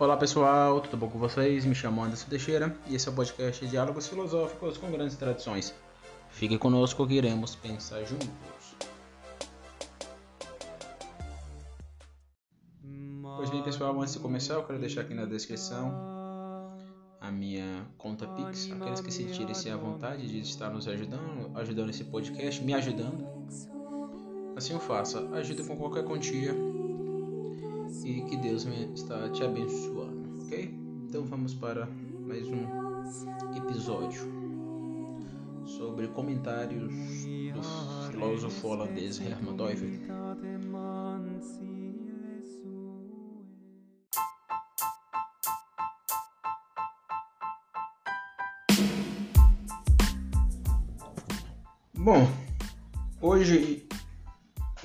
Olá pessoal, tudo bom com vocês? Me chamo Anderson Teixeira e esse é o podcast Diálogos Filosóficos com Grandes Tradições. Fique conosco que iremos pensar juntos. Pois bem pessoal, antes de começar eu quero deixar aqui na descrição a minha conta Pix, aqueles que sentirem-se à vontade de estar nos ajudando, ajudando esse podcast, me ajudando. Assim o faça, ajude com qualquer quantia e que Deus está te abençoando, ok? Então vamos para mais um episódio sobre comentários do filósofo holandês Herman Doiver. Bom, hoje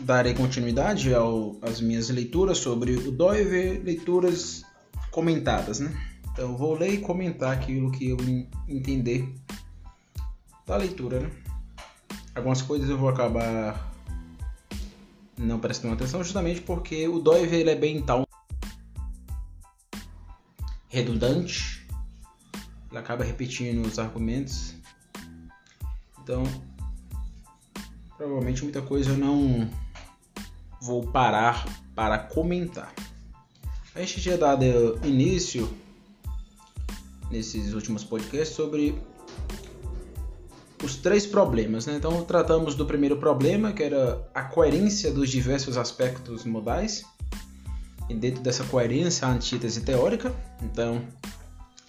darei continuidade ao, às minhas leituras sobre o Doiver, leituras comentadas, né? Então vou ler e comentar aquilo que eu entender da leitura, né? Algumas coisas eu vou acabar não prestando atenção justamente porque o Doiver ele é bem tão redundante, ele acaba repetindo os argumentos. Então, provavelmente muita coisa eu não vou parar para comentar. A gente tinha dado início nesses últimos podcasts sobre os três problemas, né? Então tratamos do primeiro problema, que era a coerência dos diversos aspectos modais. E dentro dessa coerência a antítese teórica. Então,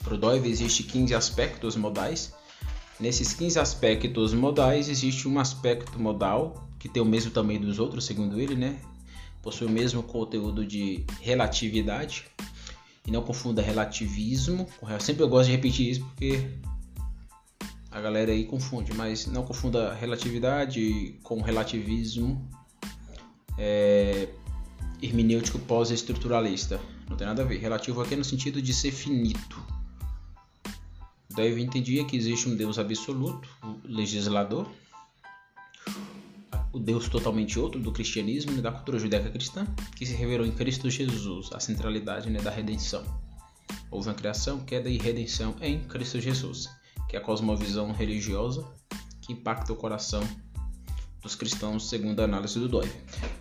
para o Doive existe 15 aspectos modais. Nesses 15 aspectos modais existe um aspecto modal que tem o mesmo tamanho dos outros, segundo ele, né? Possui o mesmo conteúdo de relatividade. E não confunda relativismo. Eu sempre eu gosto de repetir isso porque a galera aí confunde, mas não confunda relatividade com relativismo é, hermenêutico pós-estruturalista. Não tem nada a ver. Relativo aqui é no sentido de ser finito. Daí eu entendia que existe um Deus absoluto, o legislador, o Deus totalmente outro do cristianismo e né, da cultura judaica cristã, que se revelou em Cristo Jesus, a centralidade né, da redenção. Houve uma criação, queda e redenção em Cristo Jesus, que é a cosmovisão religiosa que impacta o coração dos cristãos, segundo a análise do Doyle.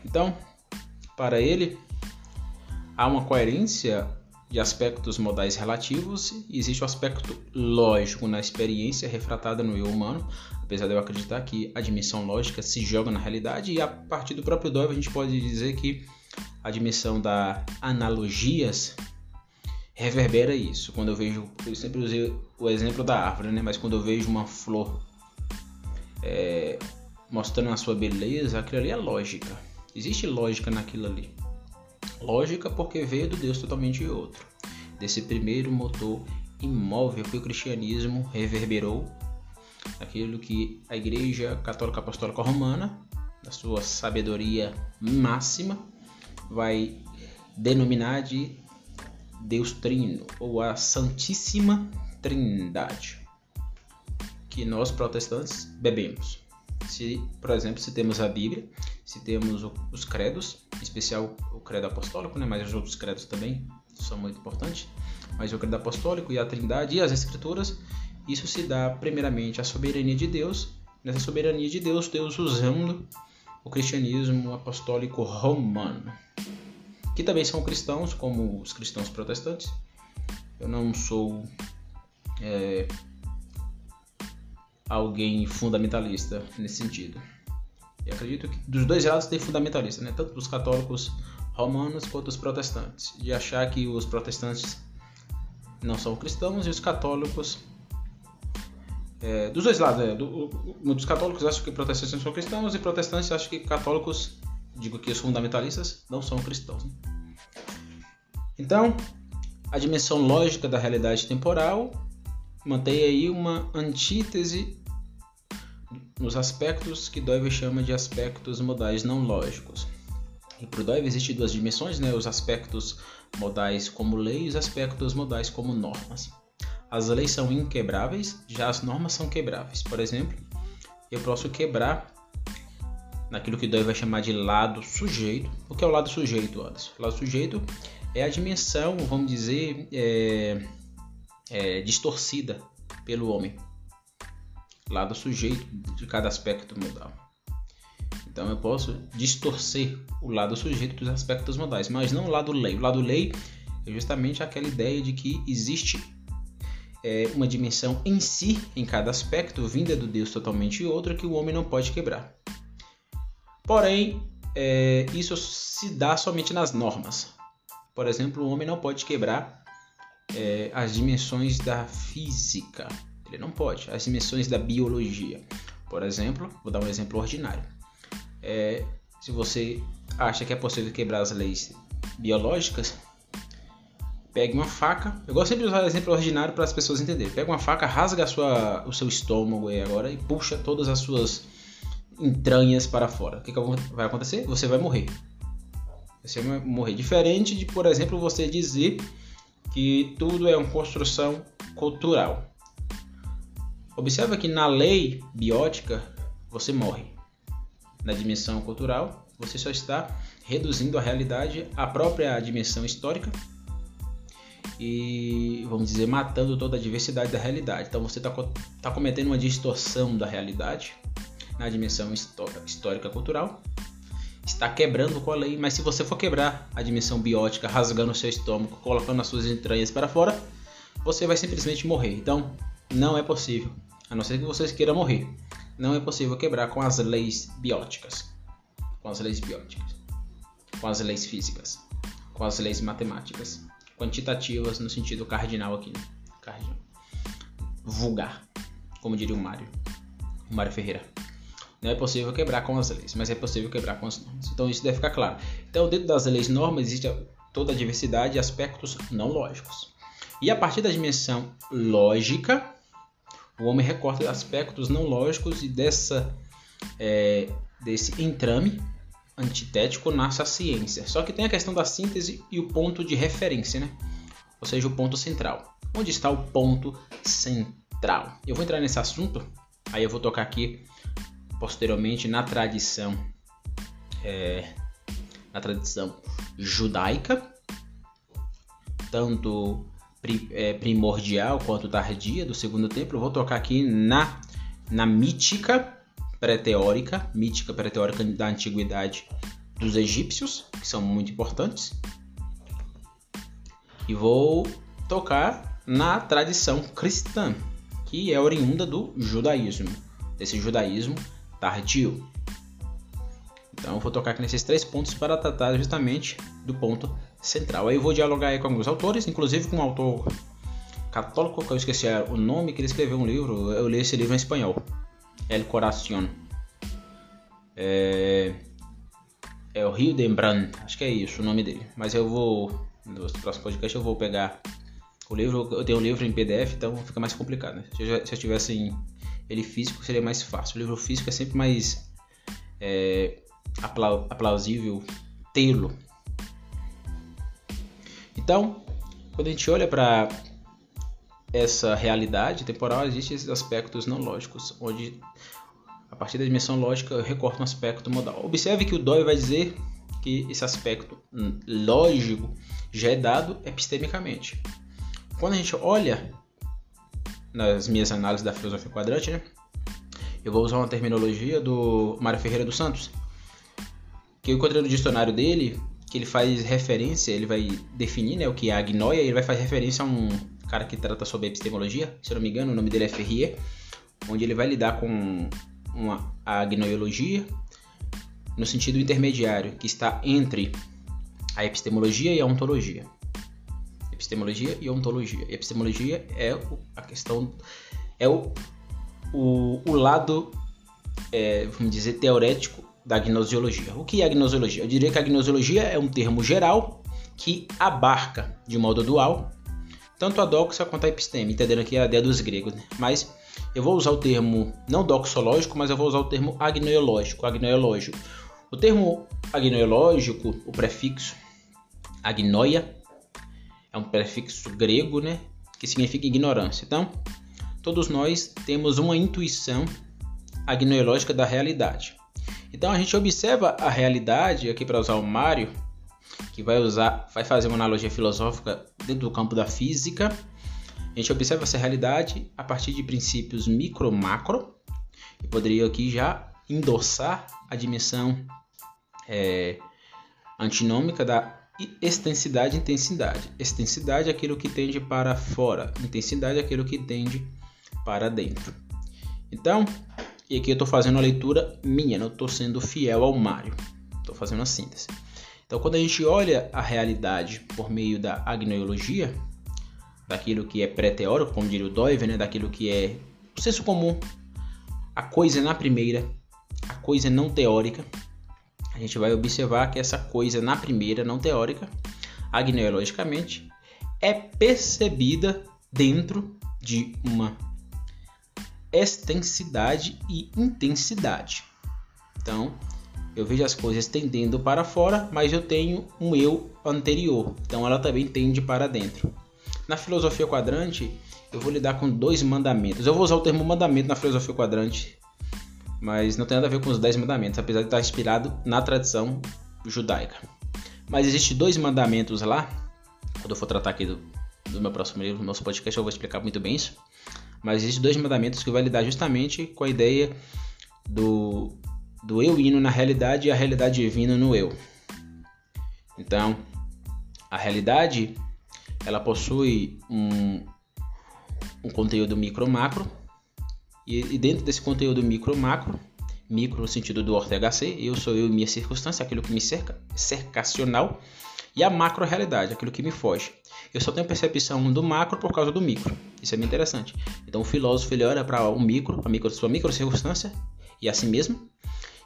Então, para ele, há uma coerência de aspectos modais relativos, existe o aspecto lógico na experiência refratada no eu humano, apesar de eu acreditar que a dimensão lógica se joga na realidade, e a partir do próprio Dove a gente pode dizer que a dimensão da analogias reverbera isso. Quando eu vejo, eu sempre usei o exemplo da árvore, né? mas quando eu vejo uma flor é, mostrando a sua beleza, aquilo ali é lógica. Existe lógica naquilo ali. Lógica porque veio do Deus totalmente outro. Desse primeiro motor imóvel que o cristianismo reverberou, aquilo que a Igreja Católica Apostólica Romana, na sua sabedoria máxima, vai denominar de Deus Trino ou a Santíssima Trindade, que nós protestantes bebemos. Se, por exemplo, se temos a Bíblia, se temos os credos, em especial o credo apostólico, né, mas os outros credos também são muito importantes, mas o credo apostólico e a Trindade e as Escrituras, isso se dá primeiramente à soberania de Deus. Nessa soberania de Deus, Deus usando o cristianismo apostólico romano, que também são cristãos, como os cristãos protestantes. Eu não sou é, alguém fundamentalista nesse sentido. Eu acredito que dos dois lados tem fundamentalista, né? tanto dos católicos romanos quanto dos protestantes, de achar que os protestantes não são cristãos e os católicos é, dos dois lados, é, do, católicos acham que protestantes não são cristãos e protestantes acham que católicos, digo que os fundamentalistas, não são cristãos. Né? Então, a dimensão lógica da realidade temporal mantém aí uma antítese nos aspectos que Doive chama de aspectos modais não lógicos. E para o Doive existem duas dimensões, né? os aspectos modais como lei e os aspectos modais como normas. As leis são inquebráveis, já as normas são quebráveis. Por exemplo, eu posso quebrar naquilo que Dewey vai chamar de lado sujeito. O que é o lado sujeito, Anderson? O lado sujeito é a dimensão, vamos dizer, é, é, distorcida pelo homem. Lado sujeito de cada aspecto modal. Então eu posso distorcer o lado sujeito dos aspectos modais, mas não o lado lei. O lado lei é justamente aquela ideia de que existe é, uma dimensão em si, em cada aspecto, vinda do Deus totalmente outro, que o homem não pode quebrar. Porém, é, isso se dá somente nas normas. Por exemplo, o homem não pode quebrar é, as dimensões da física. Ele não pode. As dimensões da biologia. Por exemplo, vou dar um exemplo ordinário. É, se você acha que é possível quebrar as leis biológicas, pegue uma faca. Eu gosto sempre de usar exemplo ordinário para as pessoas entenderem. Pega uma faca, rasga sua, o seu estômago aí agora e puxa todas as suas entranhas para fora. O que, que vai acontecer? Você vai morrer. Você vai morrer. Diferente de, por exemplo, você dizer que tudo é uma construção cultural. Observa que na lei biótica você morre na dimensão cultural, você só está reduzindo a realidade à própria dimensão histórica e, vamos dizer, matando toda a diversidade da realidade. Então você está tá cometendo uma distorção da realidade na dimensão histórica cultural, está quebrando com a lei, mas se você for quebrar a dimensão biótica, rasgando o seu estômago, colocando as suas entranhas para fora, você vai simplesmente morrer. Então, não é possível, a não ser que vocês queiram morrer não é possível quebrar com as leis bióticas, com as leis bióticas, com as leis físicas, com as leis matemáticas, quantitativas no sentido cardinal aqui, né? cardinal. vulgar, como diria o Mário, o Mário Ferreira. Não é possível quebrar com as leis, mas é possível quebrar com as normas. Então isso deve ficar claro. Então dentro das leis normas existe toda a diversidade de aspectos não lógicos. E a partir da dimensão lógica, o homem recorta aspectos não lógicos e dessa, é, desse entrame antitético nasce a ciência. Só que tem a questão da síntese e o ponto de referência, né? ou seja, o ponto central. Onde está o ponto central? Eu vou entrar nesse assunto, aí eu vou tocar aqui posteriormente na tradição, é, na tradição judaica, tanto primordial quanto tardia do segundo templo. Eu vou tocar aqui na, na mítica pré-teórica, mítica pré-teórica da antiguidade dos egípcios, que são muito importantes. E vou tocar na tradição cristã, que é oriunda do judaísmo, desse judaísmo tardio. Então vou tocar aqui nesses três pontos para tratar justamente do ponto central. Aí eu vou dialogar com alguns autores, inclusive com um autor católico que eu esqueci o nome, que ele escreveu um livro, eu li esse livro em espanhol, El Coración. É, é o Rio de Embran, acho que é isso o nome dele. Mas eu vou, nos próximos podcasts eu vou pegar o livro, eu tenho um livro em PDF, então fica mais complicado. Né? Se, eu, se eu tivesse ele físico seria mais fácil. O livro físico é sempre mais é, aplausível tê-lo então, quando a gente olha para essa realidade temporal, existem esses aspectos não lógicos, onde a partir da dimensão lógica eu recorto um aspecto modal. Observe que o Dewey vai dizer que esse aspecto lógico já é dado epistemicamente. Quando a gente olha nas minhas análises da filosofia quadrante, né, eu vou usar uma terminologia do Mário Ferreira dos Santos, que eu encontrei no dicionário dele, que ele faz referência, ele vai definir né, o que é a agnoia, ele vai fazer referência a um cara que trata sobre epistemologia, se eu não me engano, o nome dele é Ferrier, onde ele vai lidar com uma, a agnoiologia no sentido intermediário, que está entre a epistemologia e a ontologia. Epistemologia e ontologia. Epistemologia é a questão, é o, o, o lado, é, vamos dizer, teorético da gnosiologia. O que é a gnosiologia? Eu diria que a gnosiologia é um termo geral que abarca, de modo dual, tanto a doxa quanto a episteme, entendendo aqui a ideia dos gregos. Né? Mas eu vou usar o termo não doxológico, mas eu vou usar o termo agnoiológico, agnoiológico. O termo agnoiológico, o prefixo agnoia, é um prefixo grego, né, que significa ignorância. Então, todos nós temos uma intuição agnoiológica da realidade. Então a gente observa a realidade aqui para usar o Mário, que vai usar, vai fazer uma analogia filosófica dentro do campo da física. A gente observa essa realidade a partir de princípios micro-macro. Eu poderia aqui já endossar a dimensão é, antinômica da extensidade e intensidade. Extensidade é aquilo que tende para fora, intensidade é aquilo que tende para dentro. Então, e aqui eu estou fazendo a leitura minha, não estou sendo fiel ao Mário, estou fazendo a síntese. Então, quando a gente olha a realidade por meio da agnoiologia, daquilo que é pré-teórico, como diria o Doiver, né, daquilo que é o senso comum, a coisa na primeira, a coisa não teórica, a gente vai observar que essa coisa na primeira, não teórica, agneologicamente, é percebida dentro de uma extensidade e intensidade. Então, eu vejo as coisas tendendo para fora, mas eu tenho um eu anterior, então ela também tende para dentro. Na filosofia quadrante, eu vou lidar com dois mandamentos. Eu vou usar o termo mandamento na filosofia quadrante mas não tem nada a ver com os dez mandamentos, apesar de estar inspirado na tradição judaica. Mas existem dois mandamentos lá, quando eu for tratar aqui do, do meu próximo livro, nosso podcast, eu vou explicar muito bem isso. Mas existem dois mandamentos que vai lidar justamente com a ideia do, do eu indo na realidade e a realidade divina no eu. Então, a realidade ela possui um, um conteúdo micro-macro e, e dentro desse conteúdo micro-macro, micro no sentido do orto-HC, eu sou eu e minha circunstância, aquilo que me cerca, cercacional, e a macro-realidade, aquilo que me foge. Eu só tenho percepção do macro por causa do micro. Isso é bem interessante. Então o filósofo ele olha para o micro, a micro, sua micro circunstância e a si mesmo,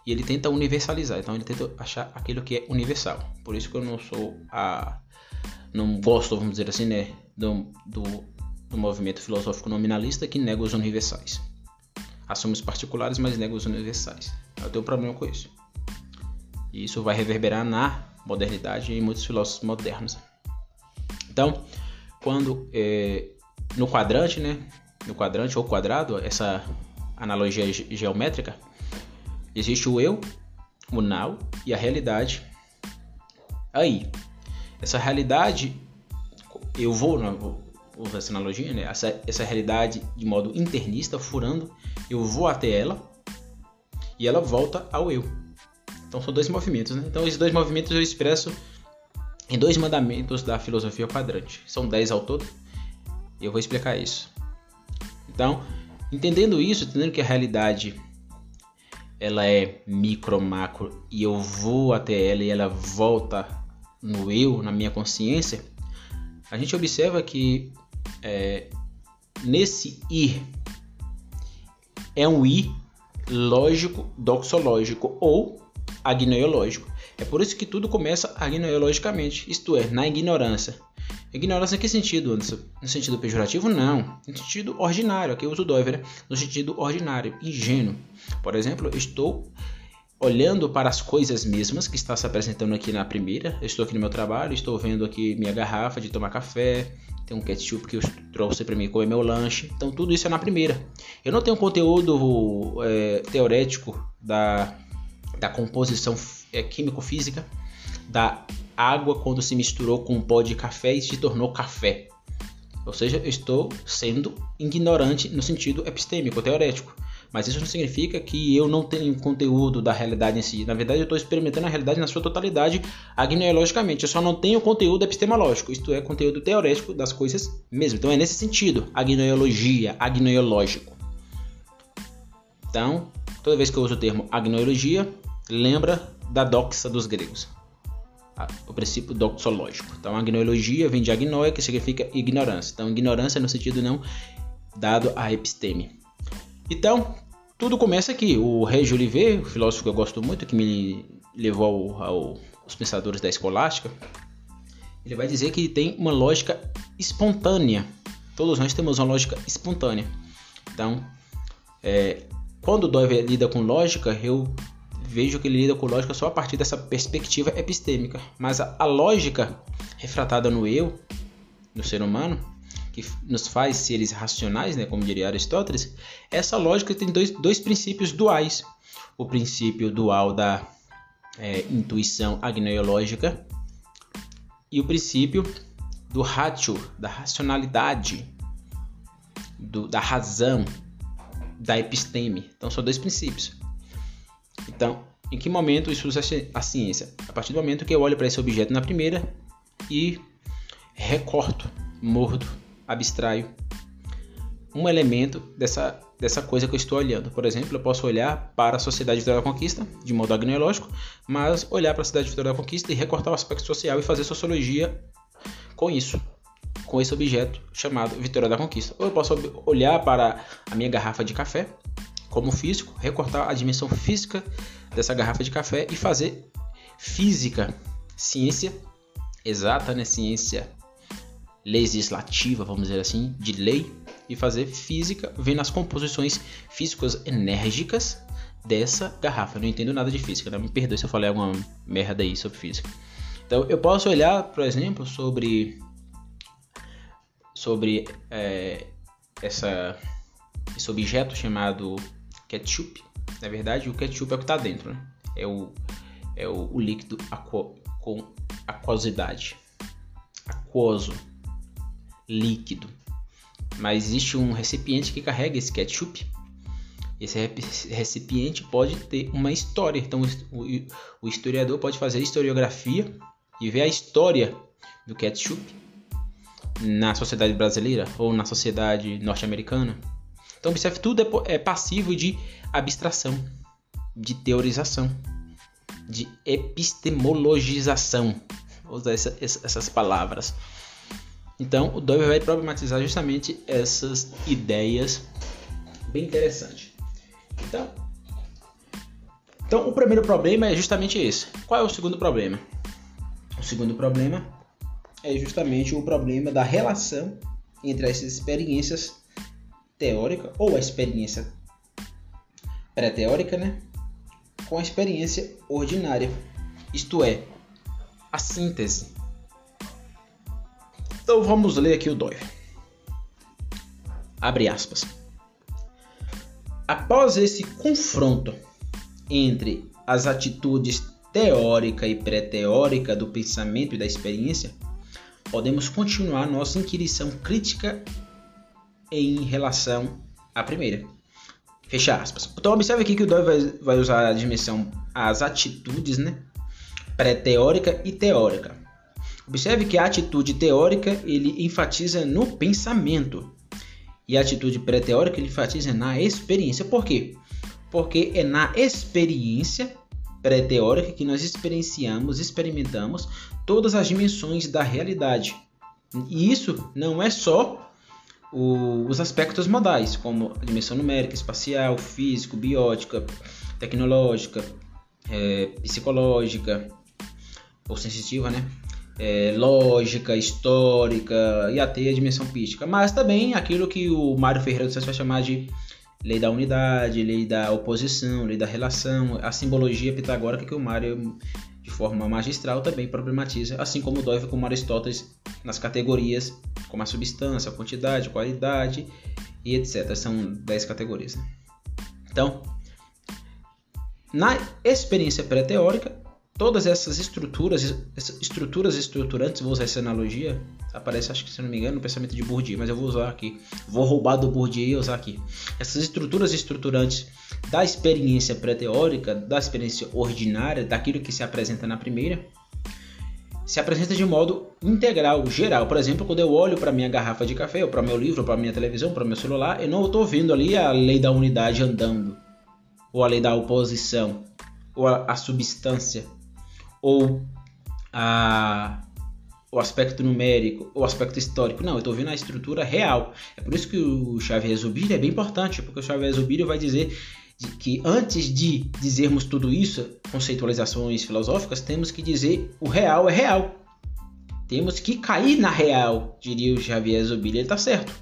e ele tenta universalizar. Então ele tenta achar aquilo que é universal. Por isso que eu não sou a não gosto, vamos dizer assim, né, do, do, do movimento filosófico nominalista que nega os universais assume os particulares, mas nega os universais. Eu tenho um problema com isso. E isso vai reverberar na modernidade e muitos filósofos modernos. Então, quando é, no quadrante, né, no quadrante ou quadrado, essa analogia geométrica, existe o eu, o now e a realidade. Aí, essa realidade, eu vou, não, vou usar essa analogia, né? Essa, essa realidade de modo internista, furando, eu vou até ela e ela volta ao eu. Então são dois movimentos, né? Então esses dois movimentos eu expresso em dois mandamentos da filosofia quadrante. São dez ao todo. E eu vou explicar isso. Então, entendendo isso, entendendo que a realidade ela é micro, macro e eu vou até ela e ela volta no eu, na minha consciência, a gente observa que é, nesse ir é um ir lógico, doxológico ou agnoiológico. É por isso que tudo começa agnoiologicamente, isto é, na ignorância. Ignorância em que sentido, Anderson? No sentido pejorativo? Não. No sentido ordinário, aqui eu uso Dover, né? no sentido ordinário, ingênuo. Por exemplo, estou olhando para as coisas mesmas que está se apresentando aqui na primeira. Eu estou aqui no meu trabalho, estou vendo aqui minha garrafa de tomar café, tem um ketchup que eu trouxe para mim comer meu lanche. Então tudo isso é na primeira. Eu não tenho conteúdo é, teorético da, da composição é, químico-física da água quando se misturou com um pó de café e se tornou café. Ou seja, eu estou sendo ignorante no sentido epistêmico, teorético. Mas isso não significa que eu não tenho conteúdo da realidade em si. Na verdade, eu estou experimentando a realidade na sua totalidade agnoologicamente. Eu só não tenho conteúdo epistemológico, isto é, conteúdo teorético das coisas mesmo. Então é nesse sentido, agnoologia, agnoológico. Então, toda vez que eu uso o termo agnoologia, lembra da doxa dos gregos. O princípio doxológico. Então, agnoologia vem de agnoia, que significa ignorância. Então, ignorância no sentido não dado à episteme. Então, tudo começa aqui. O Régio Oliveira, o filósofo que eu gosto muito, que me levou ao, ao, aos pensadores da escolástica, ele vai dizer que tem uma lógica espontânea. Todos nós temos uma lógica espontânea. Então, é, quando o Dover lida com lógica, eu vejo que ele lida com lógica só a partir dessa perspectiva epistêmica. Mas a, a lógica refratada no eu, no ser humano, que nos faz seres racionais, né, como diria Aristóteles, essa lógica tem dois, dois princípios duais. O princípio dual da é, intuição agnoiológica e o princípio do ratio, da racionalidade, do, da razão, da episteme. Então são dois princípios. Então, em que momento isso usa a ciência? A partir do momento que eu olho para esse objeto na primeira e recorto, mordo, abstraio um elemento dessa, dessa coisa que eu estou olhando. Por exemplo, eu posso olhar para a sociedade Vitória da Conquista de modo agneológico, mas olhar para a cidade Vitória da Conquista e recortar o aspecto social e fazer sociologia com isso, com esse objeto chamado Vitória da Conquista. Ou eu posso olhar para a minha garrafa de café como físico, recortar a dimensão física dessa garrafa de café e fazer física, ciência exata, né? ciência legislativa, vamos dizer assim, de lei, e fazer física vendo as composições físicas enérgicas dessa garrafa. Eu não entendo nada de física, né? me perdoe se eu falei alguma merda aí sobre física. Então eu posso olhar, por exemplo, sobre sobre é, essa, esse objeto chamado ketchup. Na verdade, o ketchup é o que está dentro, né? É o, é o, o líquido aquo, com aquosidade. Aquoso. Líquido. Mas existe um recipiente que carrega esse ketchup. Esse recipiente pode ter uma história. Então, o historiador pode fazer historiografia e ver a história do ketchup na sociedade brasileira ou na sociedade norte-americana. Então, observe, tudo é, é passivo de abstração, de teorização, de epistemologização. Vou usar essa, essas palavras. Então, o Doyle vai problematizar justamente essas ideias bem interessantes. Então, então, o primeiro problema é justamente esse. Qual é o segundo problema? O segundo problema é justamente o problema da relação entre essas experiências teórica ou a experiência pré-teórica, né, com a experiência ordinária, isto é, a síntese. Então vamos ler aqui o Doyle. Abre aspas. Após esse confronto entre as atitudes teórica e pré-teórica do pensamento e da experiência, podemos continuar nossa inquirição crítica em relação à primeira. Fecha aspas. Então observe aqui que o Doyle vai, vai usar a dimensão as atitudes, né? Pré-teórica e teórica. Observe que a atitude teórica ele enfatiza no pensamento e a atitude pré-teórica ele enfatiza na experiência. Por quê? Porque é na experiência pré-teórica que nós experienciamos, experimentamos todas as dimensões da realidade. E isso não é só o, os aspectos modais, como a dimensão numérica, espacial, físico, biótica, tecnológica, é, psicológica ou sensitiva, né? É, lógica, histórica e até a dimensão pística, mas também aquilo que o Mário Ferreira Santos vai chamar de lei da unidade, lei da oposição, lei da relação, a simbologia pitagórica que o Mário, de forma magistral, também problematiza, assim como Doiva como Aristóteles nas categorias como a substância, a quantidade, a qualidade e etc. São 10 categorias. Né? Então, na experiência pré-teórica, todas essas estruturas, estruturas estruturantes, vou usar essa analogia, aparece, acho que se não me engano, no pensamento de Bourdieu, mas eu vou usar aqui. Vou roubar do Bourdieu e usar aqui. Essas estruturas estruturantes da experiência pré-teórica, da experiência ordinária, daquilo que se apresenta na primeira, se apresenta de modo integral, geral. Por exemplo, quando eu olho para minha garrafa de café, ou para meu livro, para minha televisão, para meu celular, eu não estou vendo ali a lei da unidade andando, ou a lei da oposição, ou a, a substância ou a, o aspecto numérico, o aspecto histórico. Não, eu estou vendo a estrutura real. É por isso que o Xavier Zubiri é bem importante, porque o Xavier Zubiri vai dizer que antes de dizermos tudo isso, conceitualizações filosóficas, temos que dizer o real é real. Temos que cair na real, diria o Xavier Zubiri. Ele está certo.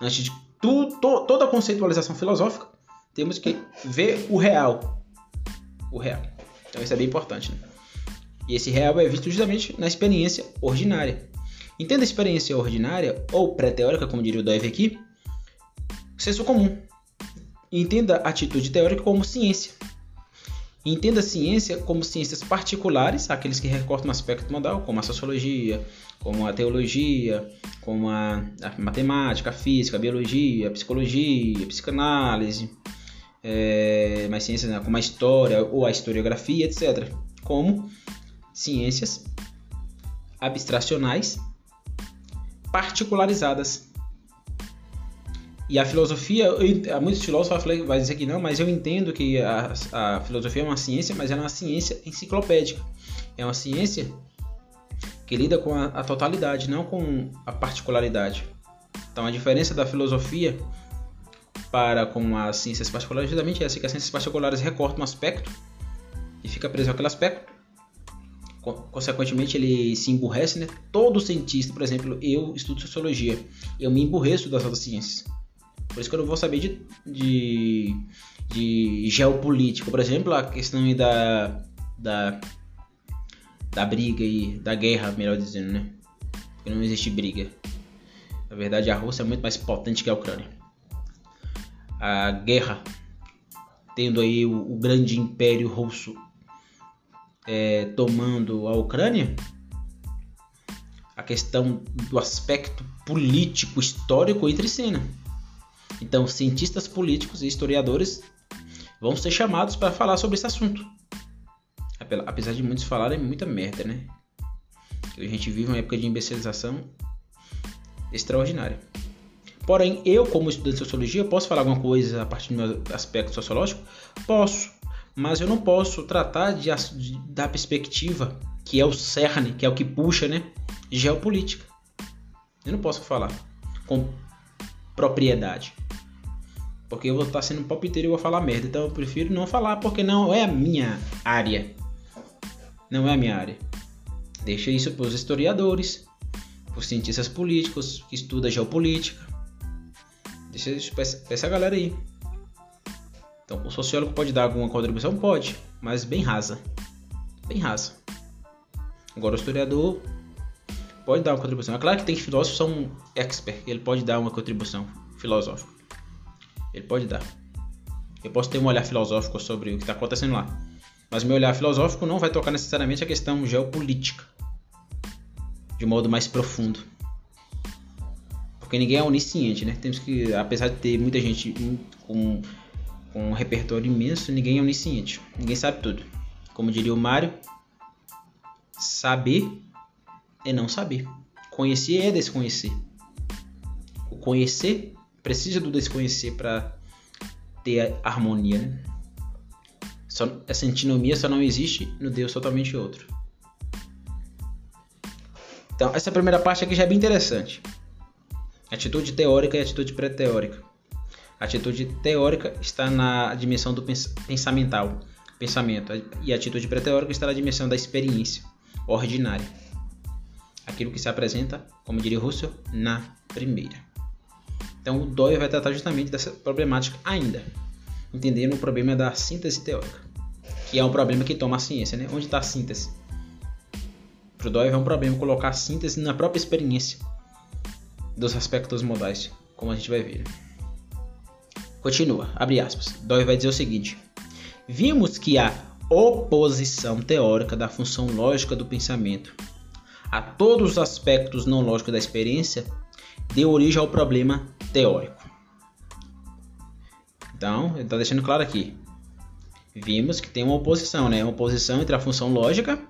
Antes de tu, to, toda conceitualização filosófica, temos que ver o real. O real. Então isso é bem importante. Né? E esse real é visto justamente na experiência ordinária. Entenda a experiência ordinária ou pré-teórica, como diria o Dove aqui, senso comum. Entenda a atitude teórica como ciência. Entenda a ciência como ciências particulares, aqueles que recortam o aspecto modal, como a sociologia, como a teologia, como a, a matemática, a física, a biologia, a psicologia, a psicanálise, é, mais ciências né, como a história ou a historiografia, etc. Como ciências abstracionais particularizadas. E a filosofia, eu, muitos filósofos vão dizer que não, mas eu entendo que a, a filosofia é uma ciência, mas ela é uma ciência enciclopédica. É uma ciência que lida com a, a totalidade, não com a particularidade. Então a diferença da filosofia para com as ciências particulares é justamente essa, que as ciências particulares recortam um aspecto e fica preso àquele aspecto consequentemente ele se emburrece, né? Todo cientista, por exemplo, eu estudo sociologia, eu me emburreço das outras ciências. Por isso que eu não vou saber de, de, de geopolítica, por exemplo, a questão da, da, da briga e da guerra, melhor dizendo, né? Porque não existe briga. Na verdade, a Rússia é muito mais potente que a Ucrânia. A guerra, tendo aí o, o grande império russo é, tomando a Ucrânia, a questão do aspecto político histórico entra em cena. Então, cientistas políticos e historiadores vão ser chamados para falar sobre esse assunto. Apesar de muitos falarem muita merda, né? A gente vive uma época de imbecilização extraordinária. Porém, eu, como estudante de sociologia, posso falar alguma coisa a partir do meu aspecto sociológico? Posso mas eu não posso tratar de, de, da perspectiva que é o cerne, que é o que puxa, né? Geopolítica. Eu não posso falar com propriedade. Porque eu vou estar sendo um palpiteiro e vou falar merda. Então eu prefiro não falar porque não é a minha área. Não é a minha área. Deixa isso para os historiadores, para os cientistas políticos que estudam geopolítica. Deixa isso para essa galera aí. Então, o sociólogo pode dar alguma contribuição? Pode, mas bem rasa. Bem rasa. Agora, o historiador pode dar uma contribuição. É claro que tem filósofos que são expert, ele pode dar uma contribuição filosófica. Ele pode dar. Eu posso ter um olhar filosófico sobre o que está acontecendo lá. Mas meu olhar filosófico não vai tocar necessariamente a questão geopolítica. De modo mais profundo. Porque ninguém é onisciente, né? Temos que, apesar de ter muita gente com com um repertório imenso, ninguém é onisciente, ninguém sabe tudo. Como diria o Mário, saber é não saber. Conhecer é desconhecer. O conhecer precisa do desconhecer para ter harmonia. Né? Só, essa antinomia só não existe no Deus totalmente outro. Então, essa primeira parte aqui já é bem interessante. Atitude teórica e atitude pré-teórica. A atitude teórica está na dimensão do pensamental, pensamento, e a atitude pré-teórica está na dimensão da experiência ordinária. Aquilo que se apresenta, como diria Russell, na primeira. Então, o Doyle vai tratar justamente dessa problemática ainda, entendendo o problema da síntese teórica, que é um problema que toma a ciência, né? Onde está a síntese? Para o Doyle é um problema colocar a síntese na própria experiência dos aspectos modais, como a gente vai ver. Continua, abre aspas. Dói vai dizer o seguinte: Vimos que a oposição teórica da função lógica do pensamento a todos os aspectos não lógicos da experiência deu origem ao problema teórico. Então, ele está deixando claro aqui. Vimos que tem uma oposição, né? Uma oposição entre a função lógica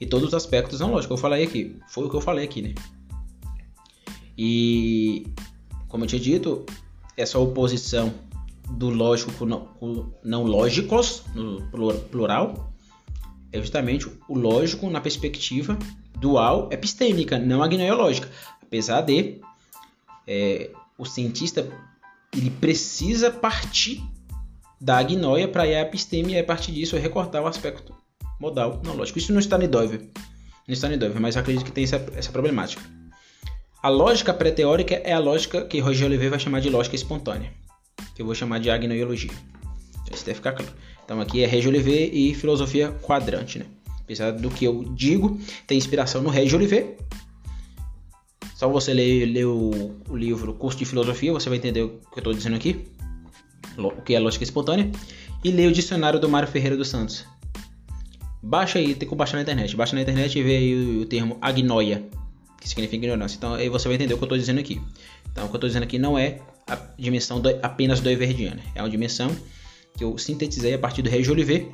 e todos os aspectos não lógicos. Eu falei aqui, foi o que eu falei aqui, né? E, como eu tinha dito, essa oposição do lógico com não, com não lógicos, no plural, é justamente o lógico na perspectiva dual epistêmica, não agnoiológica. Apesar de é, o cientista ele precisa partir da agnoia para à episteme e a partir disso recortar o aspecto modal não lógico. Isso não está em Dover, não está mas acredito que tem essa, essa problemática. A lógica pré-teórica é a lógica que Roger Oliveira vai chamar de lógica espontânea, que eu vou chamar de agnoiologia. Isso deve ficar claro. Então aqui é Roger Oliveira e filosofia quadrante, né? Apesar do que eu digo, tem inspiração no Roger Oliveira, Só você ler, ler o, o, livro Curso de Filosofia, você vai entender o que eu estou dizendo aqui, o que é lógica espontânea, e ler o dicionário do Mário Ferreira dos Santos. Baixa aí, tem que baixar na internet. Baixa na internet e vê aí o, o termo agnoia, que significa ignorância. Então aí você vai entender o que eu estou dizendo aqui. Então o que eu estou dizendo aqui não é a dimensão do, apenas do Everdiana, é uma dimensão que eu sintetizei a partir do Rei Olivet,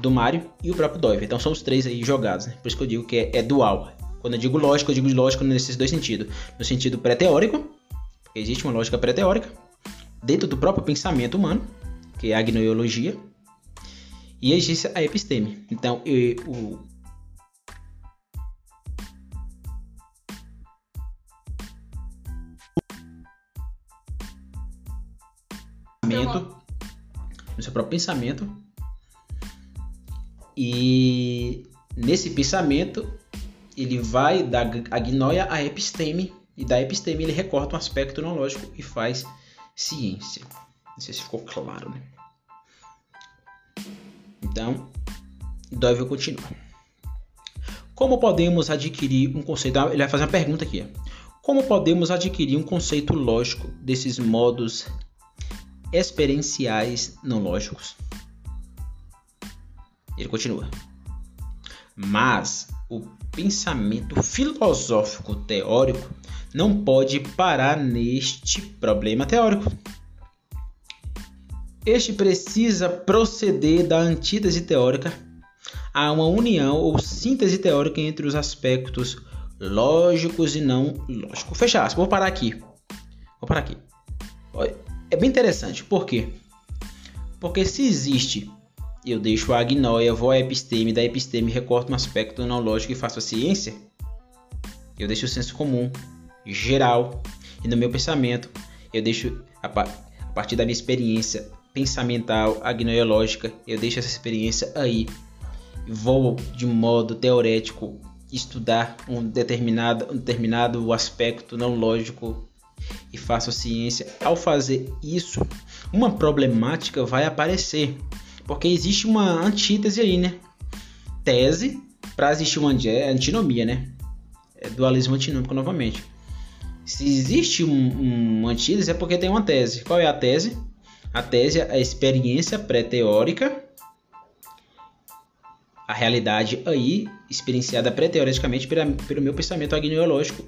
do Mário e o próprio Doiver. Então são os três aí jogados, né? Por isso que eu digo que é, é dual. Quando eu digo lógico, eu digo lógico nesses dois sentidos. No sentido pré-teórico, porque existe uma lógica pré-teórica, dentro do próprio pensamento humano, que é a agnoiologia, e existe a episteme. Então, eu, o, pensamento, no seu próprio pensamento. E nesse pensamento ele vai da agnoia à episteme e da episteme ele recorta um aspecto não lógico e faz ciência. Não sei se ficou claro, né? Então, Dove continua. Como podemos adquirir um conceito? Ele vai fazer uma pergunta aqui. Como podemos adquirir um conceito lógico desses modos experienciais não lógicos. Ele continua. Mas o pensamento filosófico teórico não pode parar neste problema teórico. Este precisa proceder da antítese teórica a uma união ou síntese teórica entre os aspectos lógicos e não lógicos. Fecha aspas. Vou parar aqui. Vou parar aqui é bem interessante. Por quê? Porque se existe, eu deixo a agnoia, vou à episteme, da episteme recorto um aspecto não lógico e faço a ciência, eu deixo o senso comum geral e no meu pensamento eu deixo a, a partir da minha experiência pensamental, agnoiológica, eu deixo essa experiência aí. Vou de modo teorético estudar um determinado, um determinado aspecto não lógico e faço ciência, ao fazer isso, uma problemática vai aparecer, porque existe uma antítese aí, né? Tese para existir uma antinomia, né? É dualismo antinômico novamente. Se existe um, um antítese é porque tem uma tese. Qual é a tese? A tese é a experiência pré-teórica, a realidade aí experienciada pré-teoreticamente pelo meu pensamento agnoiológico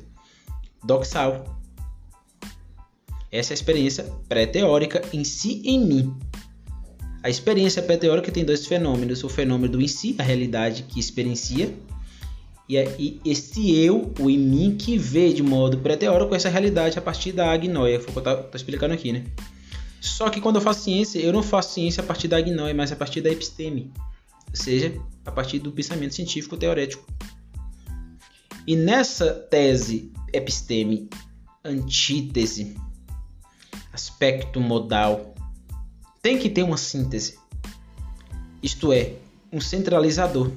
doxal. Essa é a experiência pré-teórica em si em mim. A experiência pré-teórica tem dois fenômenos: o fenômeno do em si, a realidade que experiencia, e, esse eu, o em mim, que vê de modo pré-teórico essa realidade a partir da agnoia. Foi o que eu estou explicando aqui, né? Só que quando eu faço ciência, eu não faço ciência a partir da agnoia, mas a partir da episteme, ou seja, a partir do pensamento científico teorético. E nessa tese episteme antítese aspecto modal, tem que ter uma síntese. Isto é, um centralizador.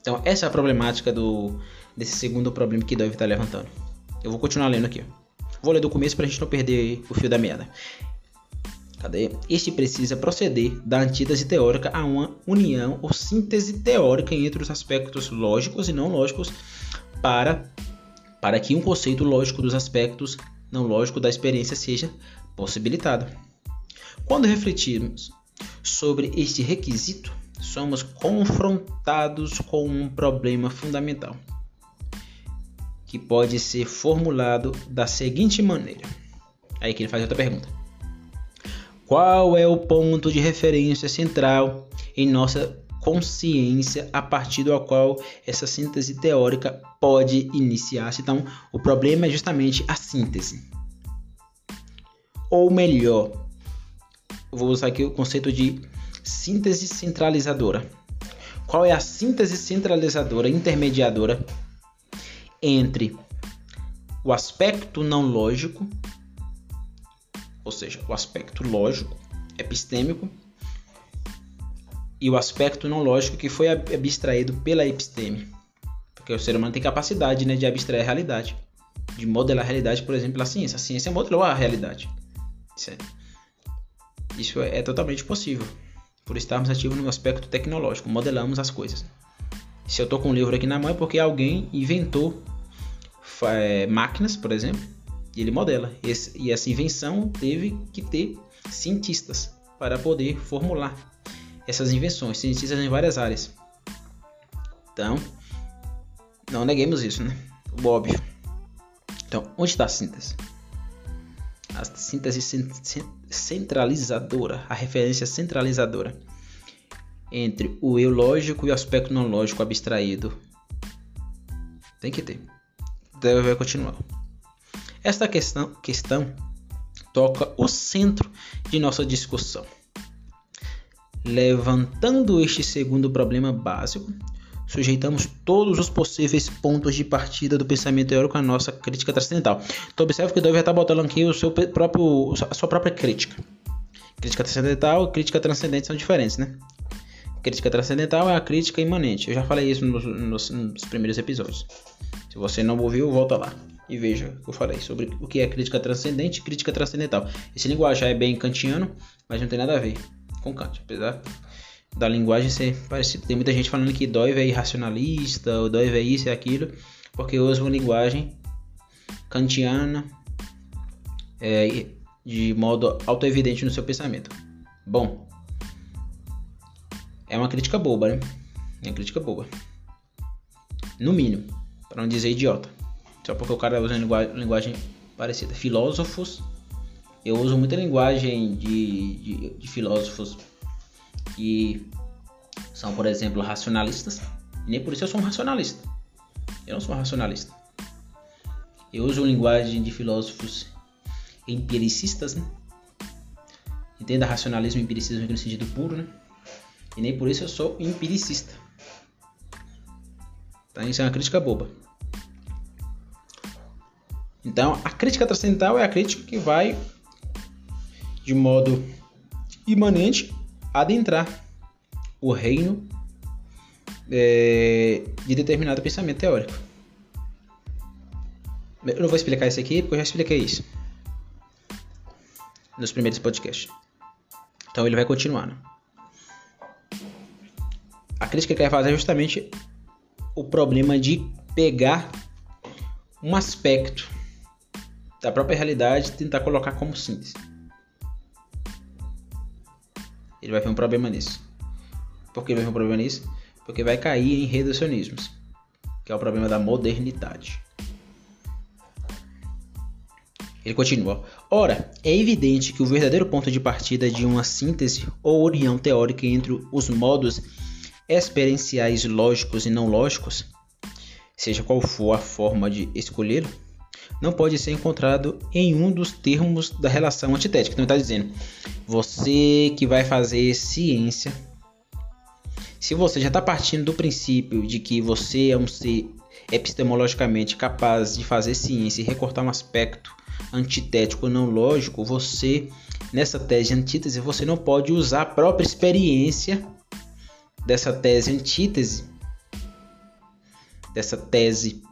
Então, essa é a problemática do, desse segundo problema que Dove está levantando. Eu vou continuar lendo aqui. Vou ler do começo para a gente não perder o fio da meada. Cadê? Este precisa proceder da antítese teórica a uma união ou síntese teórica entre os aspectos lógicos e não lógicos para, para que um conceito lógico dos aspectos não lógico da experiência seja possibilitado. Quando refletirmos sobre este requisito, somos confrontados com um problema fundamental, que pode ser formulado da seguinte maneira. Aí que ele faz outra pergunta. Qual é o ponto de referência central em nossa consciência a partir do qual essa síntese teórica pode iniciar-se. Então, o problema é justamente a síntese. Ou melhor, vou usar aqui o conceito de síntese centralizadora. Qual é a síntese centralizadora intermediadora entre o aspecto não lógico, ou seja, o aspecto lógico, epistêmico, e o aspecto não lógico que foi abstraído pela episteme. Porque o ser humano tem capacidade né, de abstrair a realidade, de modelar a realidade, por exemplo, pela ciência. A ciência modelou a realidade. É, isso é, é totalmente possível, por estarmos ativos no aspecto tecnológico, modelamos as coisas. Se eu estou com um livro aqui na mão é porque alguém inventou, é, máquinas, por exemplo, e ele modela. Esse, e essa invenção teve que ter cientistas para poder formular essas invenções, cientistas em várias áreas. Então, não neguemos isso, né? O óbvio. Então, onde está a síntese? A síntese centralizadora, a referência centralizadora entre o eu lógico e o aspecto não lógico abstraído. Tem que ter. Deve continuar. Esta questão, questão toca o centro de nossa discussão. Levantando este segundo problema básico, sujeitamos todos os possíveis pontos de partida do pensamento teórico à nossa crítica transcendental. Então observe que o Dove está botando aqui o seu próprio, a sua própria crítica. Crítica transcendental e crítica transcendente são diferentes, né? Crítica transcendental é a crítica imanente. Eu já falei isso nos, nos, nos primeiros episódios. Se você não ouviu, volta lá e veja o que eu falei sobre o que é crítica transcendente e crítica transcendental. Esse linguagem é bem kantiano, mas não tem nada a ver com Kant, apesar da linguagem ser parecida. Tem muita gente falando que Doive é irracionalista, ou Doive é isso e aquilo, porque usa uma linguagem kantiana é, de modo autoevidente no seu pensamento. Bom, é uma crítica boba, né? É uma crítica boba. No mínimo, para não dizer idiota. Só porque o cara usa linguagem, linguagem parecida. Filósofos, eu uso muita linguagem de, de, de filósofos que são, por exemplo, racionalistas. E nem por isso eu sou um racionalista. Eu não sou um racionalista. Eu uso linguagem de filósofos empiricistas, né? Entenda racionalismo e empiricismo no sentido puro, né? E nem por isso eu sou empiricista. Tá? Isso é uma crítica boba. Então, a crítica transcendental é a crítica que vai, de modo imanente, adentrar o reino é, de determinado pensamento teórico. Eu não vou explicar isso aqui porque eu já expliquei isso nos primeiros podcasts. Então ele vai continuar. Né? A crítica que ele vai fazer é justamente o problema de pegar um aspecto da própria realidade e tentar colocar como síntese. Ele vai ter um problema nisso. Por que vai ter um problema nisso? Porque vai cair em reducionismos, que é o problema da modernidade. Ele continua. Ora, é evidente que o verdadeiro ponto de partida de uma síntese ou união teórica entre os modos experienciais lógicos e não lógicos, seja qual for a forma de escolhê-lo, não pode ser encontrado em um dos termos da relação antitética. Então, está dizendo, você que vai fazer ciência, se você já está partindo do princípio de que você é um ser epistemologicamente capaz de fazer ciência e recortar um aspecto antitético não lógico, você, nessa tese de antítese, você não pode usar a própria experiência dessa tese antítese, dessa tese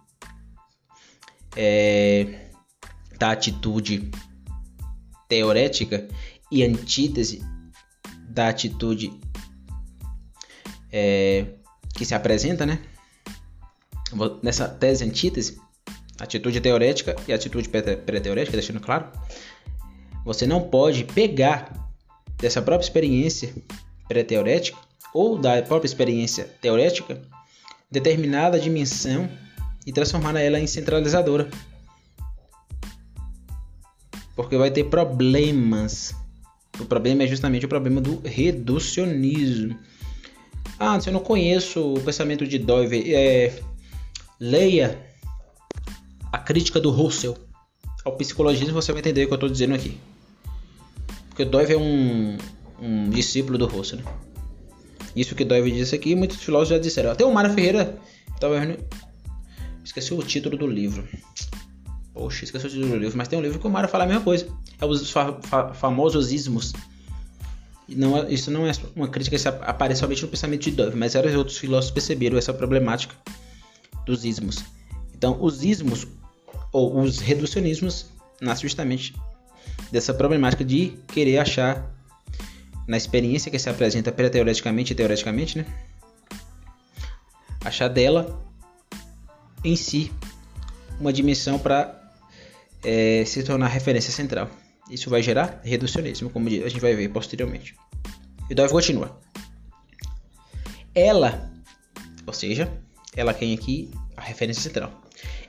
é, da atitude teorética e antítese da atitude é, que se apresenta, né? Nessa tese antítese, atitude teorética e atitude pré-teorética, deixando claro, você não pode pegar dessa própria experiência pré-teorética ou da própria experiência teorética determinada dimensão e transformar ela em centralizadora. Porque vai ter problemas. O problema é justamente o problema do reducionismo. Ah, se eu não conheço o pensamento de Dove, é, leia a crítica do Russell ao psicologismo você vai entender o que eu estou dizendo aqui. Porque Dove é um, um discípulo do Russell. Né? Isso que Dove disse aqui, muitos filósofos já disseram. Até o Mário Ferreira estava Esqueci o título do livro. Poxa, esqueci o título do livro, mas tem um livro que o Mário fala a mesma coisa. É os fa fa famosos ismos. Não, é, isso não é uma crítica que aparece somente no pensamento de Dove, mas vários outros filósofos perceberam essa problemática dos ismos. Então, os ismos ou os reducionismos nascem justamente dessa problemática de querer achar na experiência que se apresenta pré-teoreticamente e teoreticamente, né? Achar dela em si uma dimensão para é, se tornar referência central. Isso vai gerar reducionismo, como a gente vai ver posteriormente. E Dove continua. Ela, ou seja, ela quem aqui a referência central.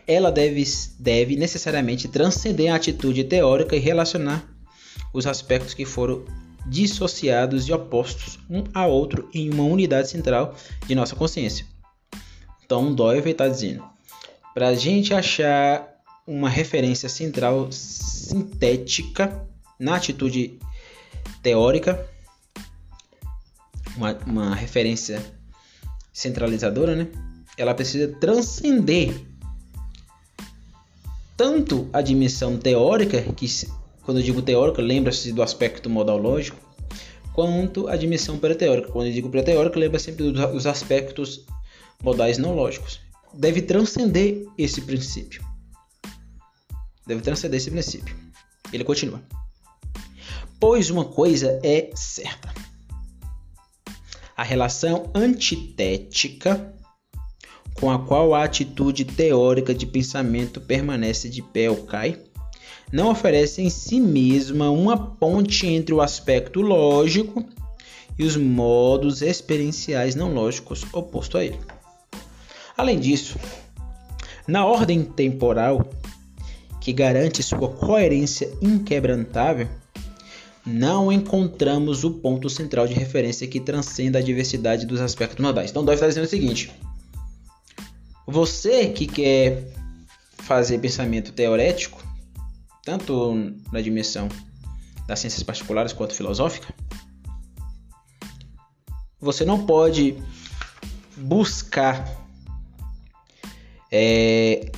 Ela deve, deve necessariamente transcender a atitude teórica e relacionar os aspectos que foram dissociados e opostos um a outro em uma unidade central de nossa consciência. Então, Doyle está dizendo: para a gente achar uma referência central sintética na atitude teórica, uma, uma referência centralizadora, né? Ela precisa transcender tanto a dimensão teórica, que quando eu digo teórica, lembra-se do aspecto modal lógico, quanto a dimensão pré-teórica. Quando eu digo pré-teórica, lembra sempre dos aspectos modais não lógicos. Deve transcender esse princípio. Deve transcender esse princípio. Ele continua. Pois uma coisa é certa. A relação antitética com a qual a atitude teórica de pensamento permanece de pé ou cai, não oferece em si mesma uma ponte entre o aspecto lógico e os modos experienciais não lógicos oposto a ele. Além disso, na ordem temporal que garante sua coerência inquebrantável, não encontramos o ponto central de referência que transcenda a diversidade dos aspectos modais. Então, Dove está dizendo o seguinte: você que quer fazer pensamento teorético, tanto na dimensão das ciências particulares quanto filosófica, você não pode buscar é,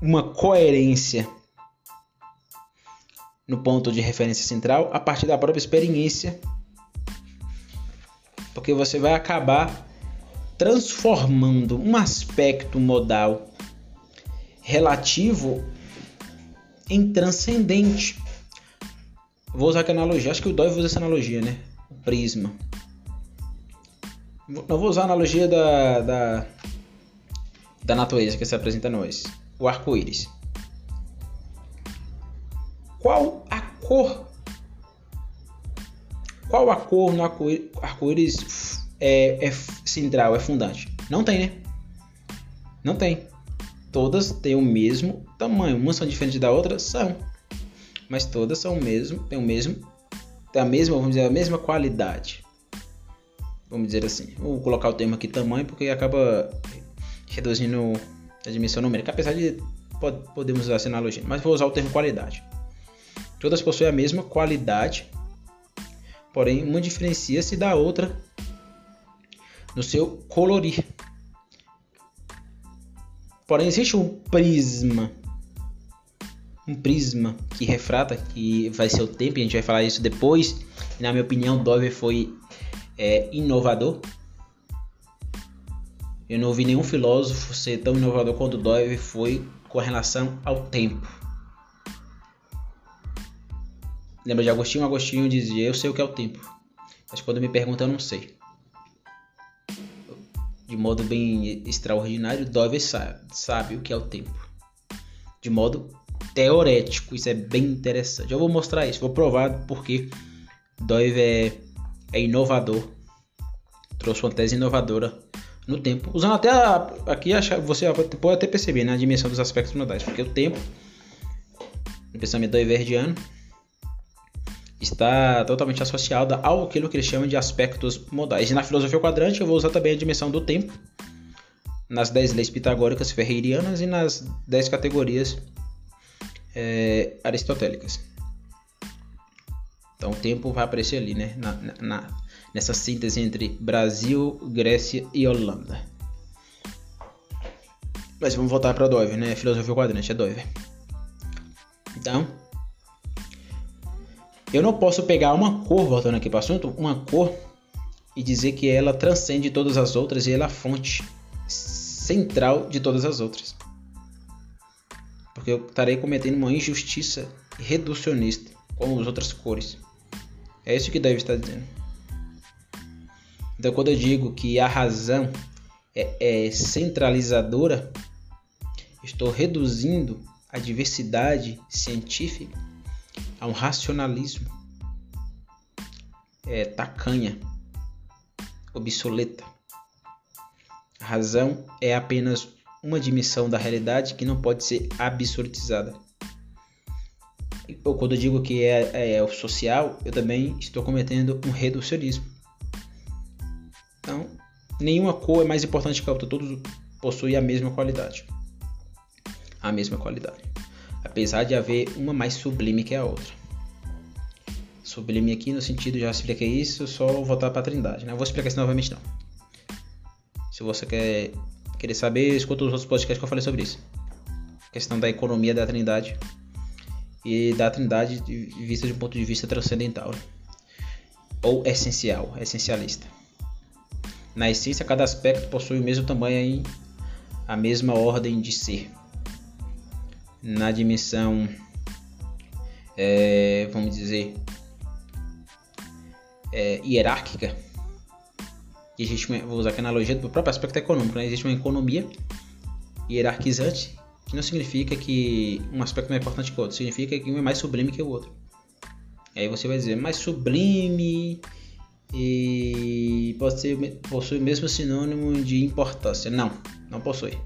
uma coerência no ponto de referência central a partir da própria experiência, porque você vai acabar transformando um aspecto modal relativo em transcendente. Vou usar que analogia, acho que o Dói usa essa analogia, né? O prisma. Não vou usar a analogia da, da, da natureza que se apresenta a nós. O arco-íris. Qual a cor? Qual a cor no arco-íris é, é central, é fundante? Não tem, né? Não tem. Todas têm o mesmo tamanho. Umas são diferentes da outra? São. Mas todas são o mesmo, tem o mesmo, tem a mesma, vamos dizer, a mesma qualidade. Vamos dizer assim. Vou colocar o termo aqui tamanho porque acaba reduzindo a dimensão numérica. Apesar de podemos usar essa analogia, mas vou usar o termo qualidade. Todas possuem a mesma qualidade, porém uma diferencia-se da outra no seu colorir. Porém, existe um prisma, um prisma que refrata, que vai ser o tempo, a gente vai falar isso depois. Na minha opinião, Dover foi é, inovador. Eu não ouvi nenhum filósofo ser tão inovador quanto Dover foi com relação ao tempo. Lembra de Agostinho? Agostinho dizia: Eu sei o que é o tempo, mas quando me perguntam, eu não sei de modo bem extraordinário, Dove sabe, sabe o que é o tempo. De modo teorético, isso é bem interessante. Eu vou mostrar isso, vou provar porque Dove é, é inovador. Trouxe uma tese inovadora no tempo. Usando até a, aqui, você pode até perceber né, a dimensão dos aspectos modais, porque o tempo, no pensamento doiverdiano, está totalmente associada ao aquilo que eles chamam de aspectos modais. E na filosofia quadrante eu vou usar também a dimensão do tempo, nas 10 leis pitagóricas ferreirianas e nas 10 categorias é, aristotélicas. Então o tempo vai aparecer ali, né? Na, na, nessa síntese entre Brasil, Grécia e Holanda. Mas vamos voltar para Dover, né? Filosofia quadrante é Dover. Então, eu não posso pegar uma cor, voltando aqui para o assunto, uma cor e dizer que ela transcende todas as outras e ela é a fonte central de todas as outras. Porque eu estarei cometendo uma injustiça reducionista com as outras cores. É isso que deve estar dizendo. Então, quando eu digo que a razão é, é centralizadora, estou reduzindo a diversidade científica a um racionalismo é, tacanha, obsoleta. A razão é apenas uma dimensão da realidade que não pode ser absolutizada. Ou quando eu digo que é, é, é o social, eu também estou cometendo um reducionismo. Então, nenhuma cor é mais importante que a outra, todos possuem a mesma qualidade. A mesma qualidade. Apesar de haver uma mais sublime que a outra. Sublime aqui no sentido, já expliquei isso, só voltar para a trindade. Né? vou explicar isso novamente não. Se você quer querer saber, escuta os outros podcasts que eu falei sobre isso. A questão da economia da trindade e da trindade vista de um ponto de vista transcendental. Né? Ou essencial, essencialista. Na essência, cada aspecto possui o mesmo tamanho e a mesma ordem de ser. Na dimensão, é, vamos dizer, é, hierárquica, existe uma, vou usar aqui a analogia do próprio aspecto econômico, né? existe uma economia hierarquizante, que não significa que um aspecto é mais importante que o outro, significa que um é mais sublime que o outro. Aí você vai dizer, mais sublime e ser, possui o mesmo sinônimo de importância. Não, não possui.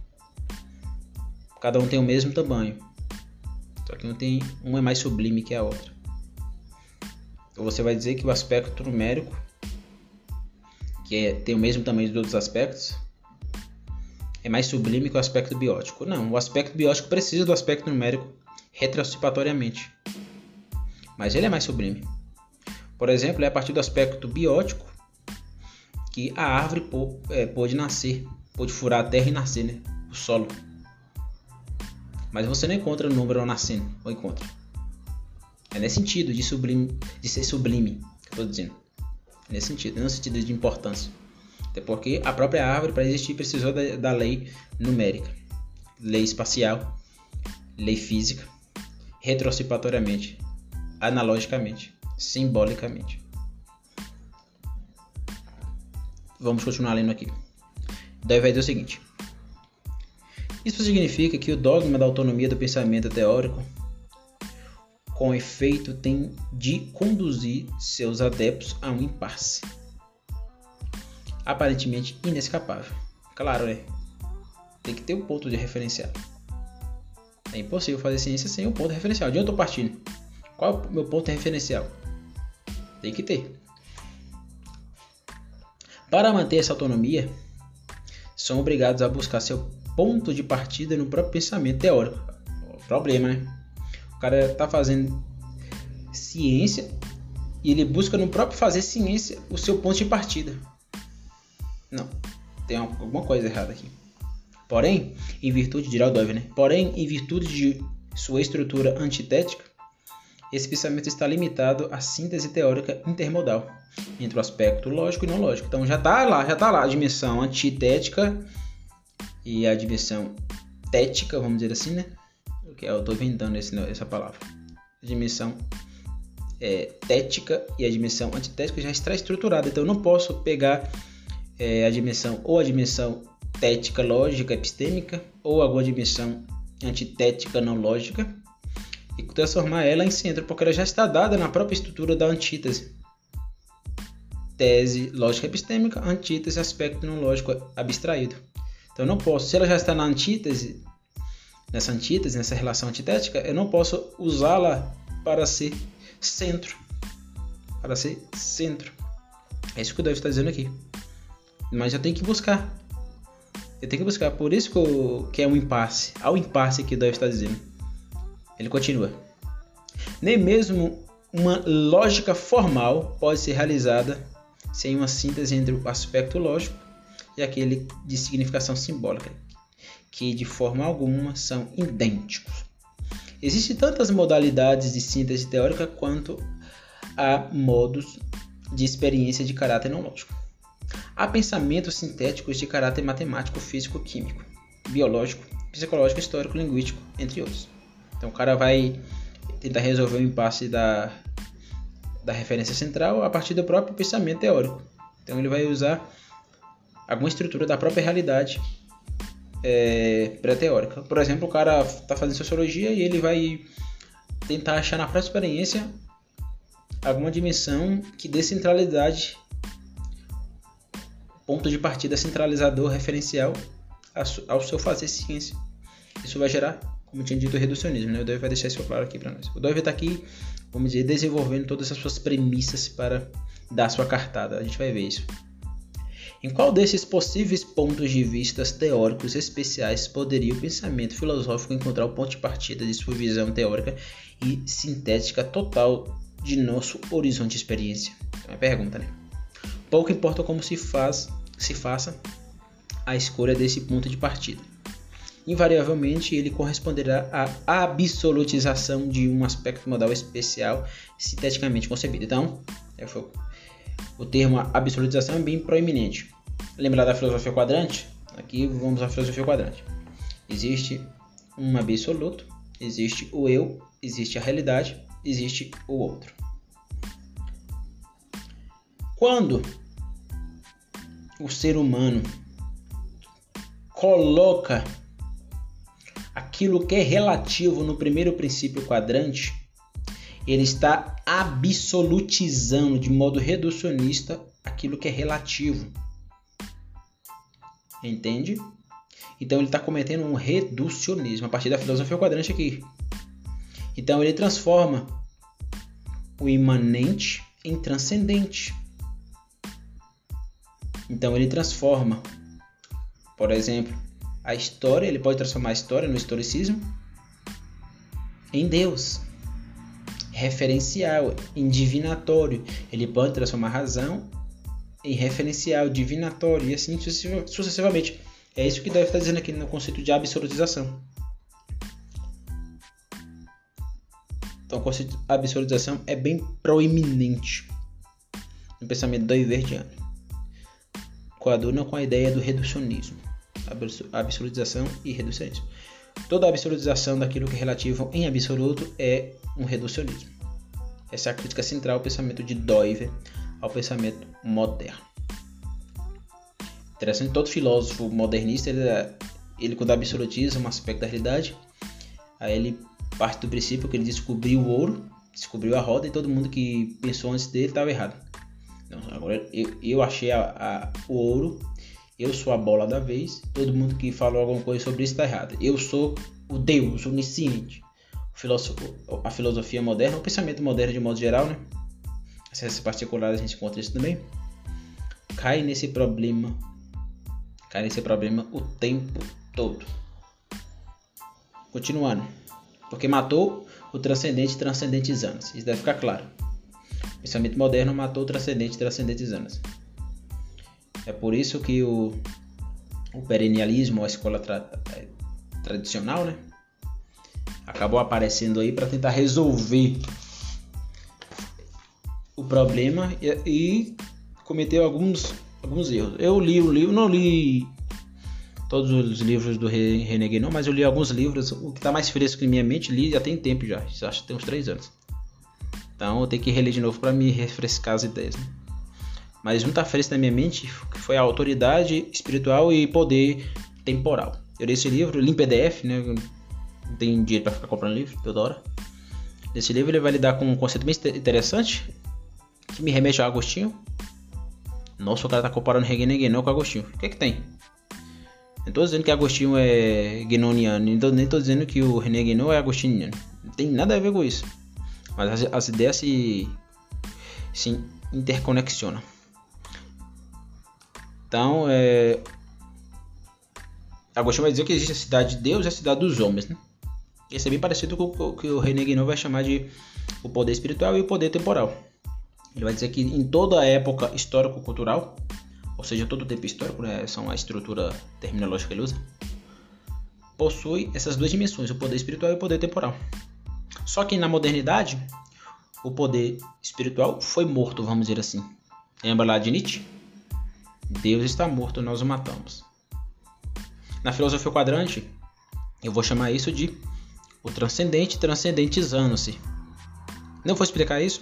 Cada um tem o mesmo tamanho. Só que um, tem, um é mais sublime que a outra. Então você vai dizer que o aspecto numérico, que é, tem o mesmo tamanho dos outros aspectos, é mais sublime que o aspecto biótico. Não, o aspecto biótico precisa do aspecto numérico retrocipatoriamente. Mas ele é mais sublime. Por exemplo, é a partir do aspecto biótico que a árvore é, pode nascer, pode furar a terra e nascer, né? o solo. Mas você não encontra o número nascendo, ou encontra. É nesse sentido de, sublime, de ser sublime que eu estou dizendo. É nesse sentido, não no sentido de importância. Até porque a própria árvore, para existir, precisou da, da lei numérica, lei espacial, lei física, retrocipatoriamente, analogicamente simbolicamente. Vamos continuar lendo aqui. Daí vai dizer o seguinte: Isso significa que o dogma da autonomia do pensamento teórico, com efeito, tem de conduzir seus adeptos a um impasse aparentemente inescapável. Claro, né? Tem que ter um ponto de referencial. É impossível fazer ciência sem um ponto referencial. De onde eu estou partindo? Qual é o meu ponto referencial? Tem que ter. Para manter essa autonomia, são obrigados a buscar seu ponto de partida no próprio pensamento teórico. Problema, né? O cara está fazendo ciência e ele busca no próprio fazer ciência o seu ponto de partida. Não, tem alguma coisa errada aqui. Porém, em virtude de né? Porém, em virtude de sua estrutura antitética, esse pensamento está limitado à síntese teórica intermodal entre o aspecto lógico e não lógico. Então já está lá, já está lá a dimensão antitética e a dimensão tética, vamos dizer assim, né? Que eu estou inventando esse, essa palavra. A dimensão é, tética e a dimensão antitética já está estruturada. Então eu não posso pegar é, a dimensão ou a dimensão tética lógica epistêmica ou alguma dimensão antitética não lógica e transformar ela em centro, porque ela já está dada na própria estrutura da antítese. Tese lógica epistêmica, antítese aspecto não lógico abstraído. Então eu não posso, se ela já está na antítese, nessa antítese, nessa relação antitética, eu não posso usá-la para ser centro. Para ser centro. É isso que o David está dizendo aqui. Mas eu tenho que buscar. Eu tenho que buscar. Por isso que, eu, que é um impasse. Há um impasse que o David está dizendo. Ele continua: Nem mesmo uma lógica formal pode ser realizada sem uma síntese entre o aspecto lógico e aquele de significação simbólica, que de forma alguma são idênticos. Existem tantas modalidades de síntese teórica quanto há modos de experiência de caráter não lógico. Há pensamentos sintéticos de caráter matemático, físico, químico, biológico, psicológico, histórico, linguístico, entre outros. Então o cara vai tentar resolver o impasse da, da referência central a partir do próprio pensamento teórico. Então ele vai usar alguma estrutura da própria realidade é, pré-teórica. Por exemplo, o cara está fazendo sociologia e ele vai tentar achar na própria experiência alguma dimensão que dê centralidade, ponto de partida centralizador referencial ao seu fazer ciência. Isso vai gerar, como eu tinha dito, o reducionismo. Né? O Dove vai deixar isso claro aqui para nós. O Dove está aqui, vamos dizer, desenvolvendo todas as suas premissas para dar sua cartada. A gente vai ver isso. Em qual desses possíveis pontos de vista teóricos especiais poderia o pensamento filosófico encontrar o ponto de partida de sua visão teórica e sintética total de nosso horizonte de experiência? É uma pergunta, né? Pouco importa como se faz, se faça a escolha desse ponto de partida. Invariavelmente, ele corresponderá à absolutização de um aspecto modal especial sinteticamente concebido. Então, é, o termo absolutização é bem proeminente. Lembrar da filosofia quadrante? Aqui vamos à filosofia quadrante. Existe um absoluto, existe o eu, existe a realidade, existe o outro. Quando o ser humano coloca aquilo que é relativo no primeiro princípio quadrante, ele está absolutizando de modo reducionista aquilo que é relativo. Entende? Então ele está cometendo um reducionismo a partir da filosofia quadrante aqui. Então ele transforma o imanente em transcendente. Então ele transforma, por exemplo, a história, ele pode transformar a história no historicismo em Deus referencial, em divinatório. Ele pode transformar razão em referencial, divinatório e assim sucessivamente. É isso que deve estar dizendo aqui no conceito de absolutização. Então, o conceito de absolutização é bem proeminente no pensamento do Iverdiano. Coaduna com a ideia do reducionismo, absolutização e reducionismo. Toda absolutização daquilo que é relativo em absoluto é um reducionismo. Essa é a crítica central ao pensamento de Doiver ao pensamento moderno. Interessante, todo filósofo modernista, ele, ele quando absolutiza um aspecto da realidade, aí ele parte do princípio que ele descobriu o ouro, descobriu a roda e todo mundo que pensou antes dele estava errado. Então, agora eu, eu achei a, a, o ouro, eu sou a bola da vez, todo mundo que falou alguma coisa sobre isso está errado. Eu sou o Deus onisciente a filosofia moderna, o pensamento moderno de modo geral, né? Essas particulares a gente encontra isso também. Cai nesse problema, cai nesse problema o tempo todo. Continuando, porque matou o transcendente transcendentizando-se. Isso deve ficar claro. O pensamento moderno matou o transcendente transcendentizando-se. É por isso que o, o perennialismo, a escola tra, é, tradicional, né? acabou aparecendo aí para tentar resolver o problema e, e cometeu alguns, alguns erros. Eu li o livro, não li todos os livros do René Guénon, mas eu li alguns livros. O que está mais fresco em minha mente, li já tem tempo já, acho que tem uns três anos. Então eu tenho que reler de novo para me refrescar as ideias. Né? Mas um está fresco na minha mente que foi a autoridade espiritual e poder temporal. Eu li esse livro, li em PDF, né? não tem dinheiro para ficar comprando livro toda hora. Nesse livro ele vai lidar com um conceito bem interessante que me remete ao Agostinho. Nossa, o cara tá comparando Guénon com Agostinho. O que é que tem? Não tô dizendo que Agostinho é guenoniano, tô, nem tô dizendo que o René Guénon é agostiniano. Não tem nada a ver com isso. Mas as, as ideias se, se interconexionam. Então, é... Agostinho vai dizer que existe a cidade de Deus e a cidade dos homens, né? Esse é bem parecido com o que o René Guénon vai chamar de o poder espiritual e o poder temporal. Ele vai dizer que em toda a época histórico-cultural, ou seja, todo o tempo histórico, né, são a estrutura terminológica que ele usa, possui essas duas dimensões, o poder espiritual e o poder temporal. Só que na modernidade, o poder espiritual foi morto, vamos dizer assim. Lembra lá de Nietzsche? Deus está morto, nós o matamos. Na filosofia quadrante, eu vou chamar isso de o transcendente transcendentizando-se. Não vou explicar isso,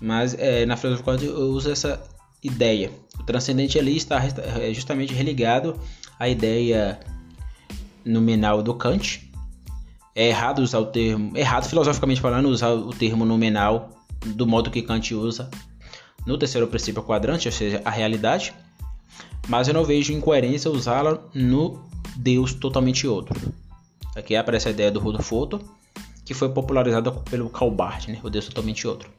mas é, na filosofia eu uso essa ideia. O transcendente ali está é, justamente religado a ideia nominal do Kant. É errado usar o termo, errado filosoficamente falando, usar o termo nominal do modo que Kant usa no terceiro princípio quadrante, ou seja, a realidade. Mas eu não vejo incoerência usá-la no Deus totalmente outro. Aqui aparece a ideia do Rudolf Otto, que foi popularizada pelo Karl Barth, né? o Deus totalmente outro.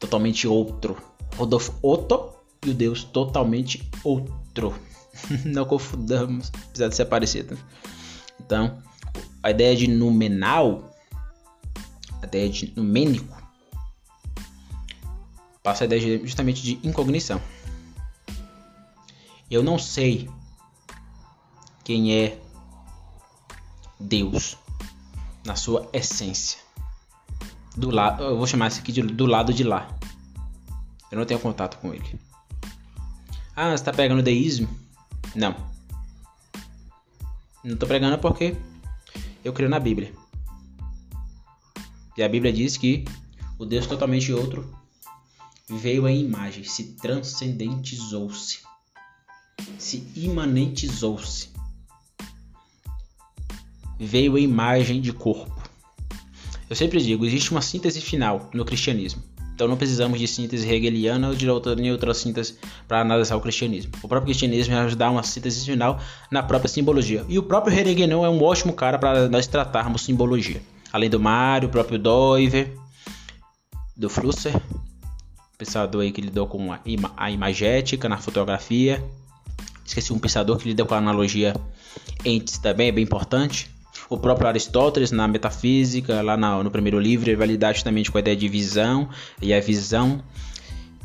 Totalmente outro. Rudolf Otto e o Deus totalmente outro. não confundamos, apesar de ser parecido. Então, a ideia de numenal, a ideia de numênico, passa a ideia justamente de incognição. Eu não sei quem é Deus na sua essência. Do lado, eu vou chamar isso aqui de, do lado de lá. Eu não tenho contato com ele. Ah, você está pegando deísmo? Não. Não estou pregando porque eu creio na Bíblia. E a Bíblia diz que o Deus totalmente outro veio em imagem, se transcendentizou-se, se imanentizou-se. Veio em imagem de corpo. Eu sempre digo, existe uma síntese final no cristianismo. Então não precisamos de síntese hegeliana ou de outra, outra síntese para analisar o cristianismo. O próprio cristianismo vai dar uma síntese final na própria simbologia. E o próprio Heregenon é um ótimo cara para nós tratarmos simbologia. Além do Mário, o próprio Doiver, do Flusser, pensador aí que lidou com a, ima a imagética na fotografia. Esqueci um pensador que lidou com a analogia entes também, é bem importante. O próprio Aristóteles, na metafísica, lá no primeiro livro, ele vai lidar justamente com a ideia de visão, e a visão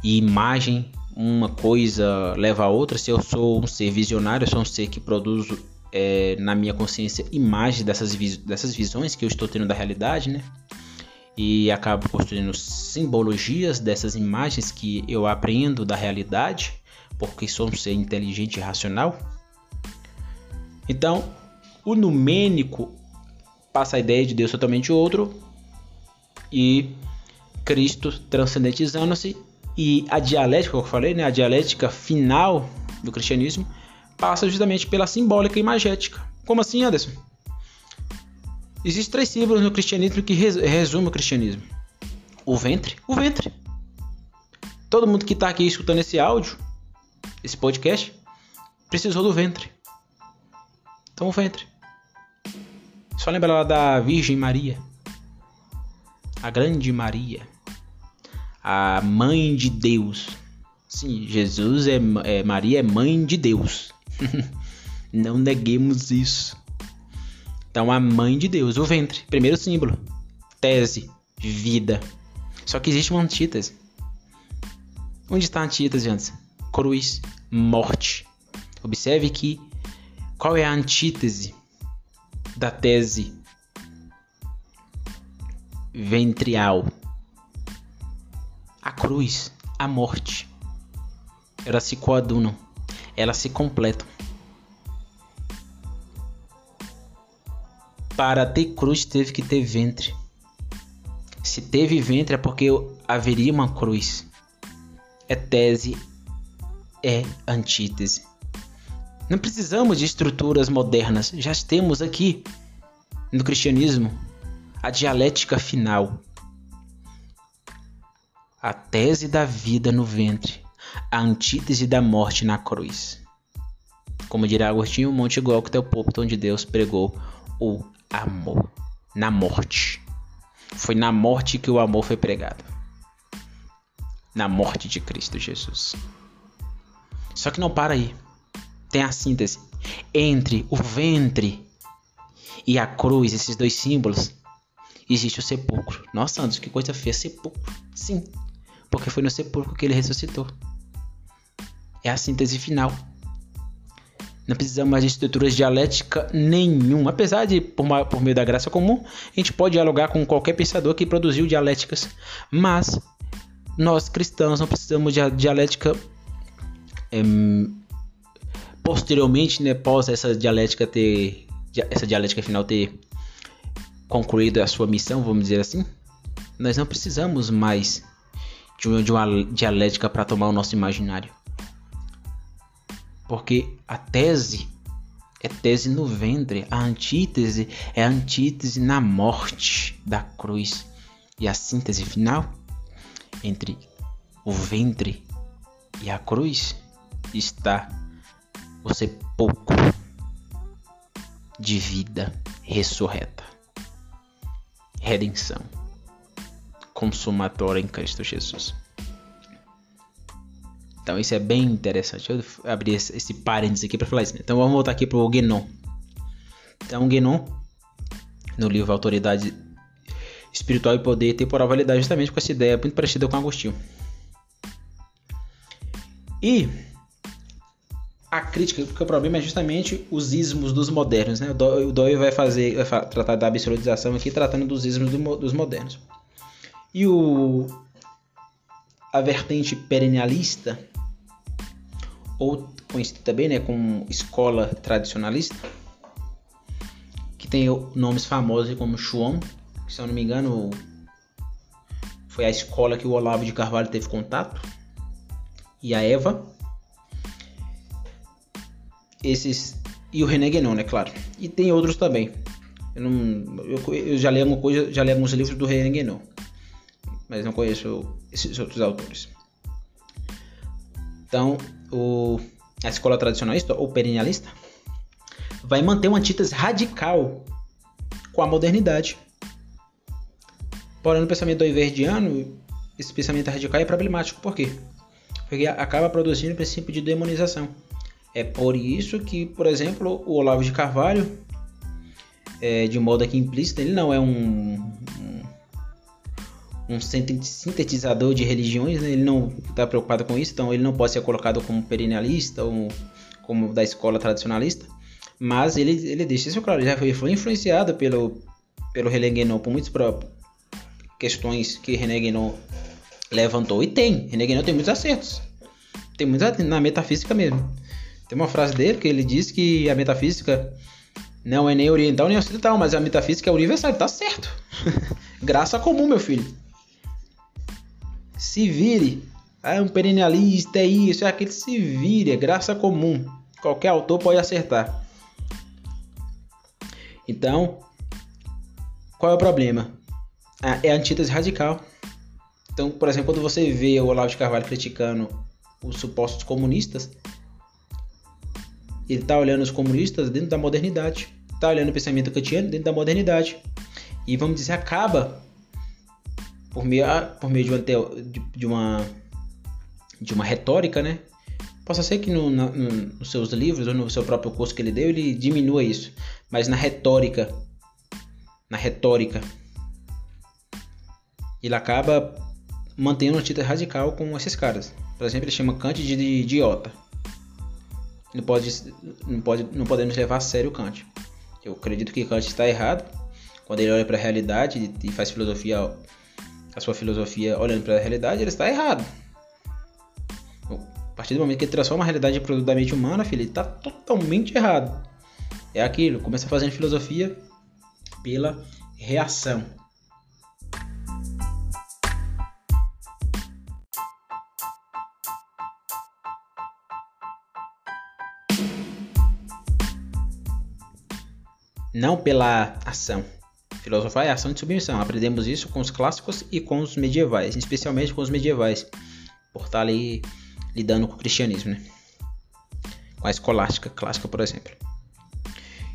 e imagem, uma coisa leva a outra. Se eu sou um ser visionário, eu sou um ser que produz é, na minha consciência imagens dessas, vis dessas visões que eu estou tendo da realidade, né? E acabo construindo simbologias dessas imagens que eu aprendo da realidade, porque sou um ser inteligente e racional. Então, o numênico passa a ideia de Deus totalmente outro e Cristo transcendentizando-se e a dialética, como eu falei, né, a dialética final do cristianismo passa justamente pela simbólica e imagética. Como assim, Anderson? Existem três símbolos no cristianismo que resumem o cristianismo: o ventre, o ventre. Todo mundo que está aqui escutando esse áudio, esse podcast, precisou do ventre. Então, o ventre. Só lembra lá da Virgem Maria, a grande Maria, a mãe de Deus. Sim, Jesus é, é Maria é mãe de Deus. Não neguemos isso. Então a mãe de Deus, o ventre, primeiro símbolo, tese, vida. Só que existe uma antítese. Onde está a antítese antes? Cruz, morte. Observe que qual é a antítese da tese ventrial. A cruz, a morte. Elas se coadunam, elas se completam. Para ter cruz teve que ter ventre. Se teve ventre é porque haveria uma cruz. É tese, é antítese. Não precisamos de estruturas modernas, já temos aqui no cristianismo a dialética final. A tese da vida no ventre, a antítese da morte na cruz. Como dirá Agostinho, o Monte Gólgota é o púlpito onde Deus pregou o amor na morte. Foi na morte que o amor foi pregado. Na morte de Cristo Jesus. Só que não para aí tem a síntese entre o ventre e a cruz, esses dois símbolos, existe o sepulcro. Nossa, Anderson, que coisa feia, sepulcro. Sim, porque foi no sepulcro que ele ressuscitou. É a síntese final. Não precisamos mais de estruturas dialética nenhuma. Apesar de, por, por meio da graça comum, a gente pode dialogar com qualquer pensador que produziu dialéticas. Mas nós cristãos não precisamos de dialética é, posteriormente, né, essa dialética ter essa dialética final ter concluído a sua missão, vamos dizer assim, nós não precisamos mais de uma dialética para tomar o nosso imaginário. Porque a tese é tese no ventre, a antítese é a antítese na morte da cruz. E a síntese final entre o ventre e a cruz está o sepulcro de vida ressurreta, redenção, consumatória em Cristo Jesus. Então isso é bem interessante. Eu abri esse, parênteses aqui para falar isso. Né? Então vamos voltar aqui para o Guénon. Então Guénon, no livro Autoridade Espiritual e Poder Temporal, vai lidar justamente com essa ideia muito parecida com Agostinho. E a crítica, porque o problema é justamente os ismos dos modernos. Né? O Doyle vai fazer, vai tratar da absolutização aqui, tratando dos ismos do, dos modernos. E o, a vertente perennialista ou conhecido também né, como escola tradicionalista, que tem nomes famosos como Chuon, que se eu não me engano foi a escola que o Olavo de Carvalho teve contato, e a Eva. Esses e o René Guénon, né, claro. E tem outros também. Eu, não, eu, eu já li alguma coisa, já li alguns livros do René Guénon, mas não conheço esses outros autores. Então, o, a escola tradicionalista ou perennialista vai manter uma antítese radical com a modernidade. Porém, no pensamento doiverdiano, esse pensamento radical é problemático. Por quê? Porque acaba produzindo o princípio de demonização. É por isso que, por exemplo, o Olavo de Carvalho, é, de modo aqui implícito, ele não é um, um sintetizador de religiões, né? ele não está preocupado com isso, então ele não pode ser colocado como perennialista ou como da escola tradicionalista, mas ele, ele deixa isso claro, já foi, foi influenciado pelo, pelo René Guénon por muitas questões que René Guénon levantou, e tem, René Guénon tem muitos acertos, tem muitos na metafísica mesmo. Tem uma frase dele que ele diz que a metafísica não é nem oriental nem ocidental, mas a metafísica é universal, tá certo. Graça comum, meu filho se vire. Ah, é um perennialista, é isso, é aquele, se vire, é graça comum. Qualquer autor pode acertar. Então, qual é o problema? Ah, é a antítese radical. Então, por exemplo, quando você vê o Olavo de Carvalho criticando os supostos comunistas, ele está olhando os comunistas dentro da modernidade, está olhando o pensamento kantiano dentro da modernidade. E vamos dizer, acaba por meio, por meio de, uma, de, uma, de uma retórica, né? Possa ser que no, no, nos seus livros ou no seu próprio curso que ele deu, ele diminua isso. Mas na retórica, na retórica, ele acaba mantendo uma título radical com esses caras. Por exemplo, ele chama Kant de, de idiota. Não, pode, não, pode, não podemos levar a sério Kant. Eu acredito que Kant está errado quando ele olha para a realidade e faz filosofia a sua filosofia olhando para a realidade, ele está errado. A partir do momento que ele transforma a realidade em produto da mente humana, filho, ele está totalmente errado. É aquilo, começa fazendo filosofia pela reação. Não pela ação. Filosofar é ação de submissão. Aprendemos isso com os clássicos e com os medievais, especialmente com os medievais, por estar ali lidando com o cristianismo, né? Com a escolástica clássica, por exemplo.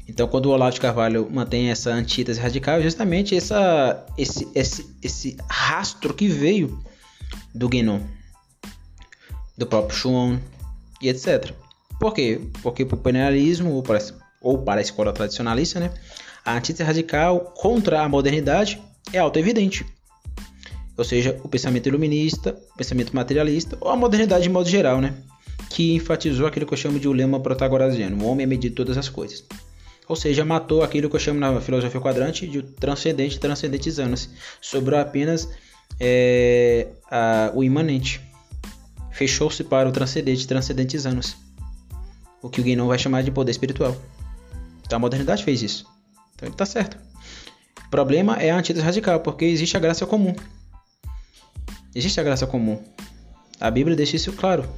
Então, quando o Olavo de Carvalho mantém essa antítese radical, é justamente essa, esse, esse, esse rastro que veio do Guénon, do próprio Schuon e etc. Por quê? Porque para o penalismo ou para a escola tradicionalista, né, a antítese radical contra a modernidade é auto-evidente. Ou seja, o pensamento iluminista, o pensamento materialista ou a modernidade de modo geral, né? Que enfatizou aquilo que eu chamo de o lema protagorasiano, o homem é medir todas as coisas. Ou seja, matou aquilo que eu chamo na filosofia quadrante de transcendente transcendentizando-se. Sobrou apenas é, a, o imanente. Fechou-se para o transcendente transcendentizando-se. O que o Guinon vai chamar de poder espiritual. Então a modernidade fez isso. Então ele está certo. O problema é a antítese radical, porque existe a graça comum. Existe a graça comum. A Bíblia deixa isso claro.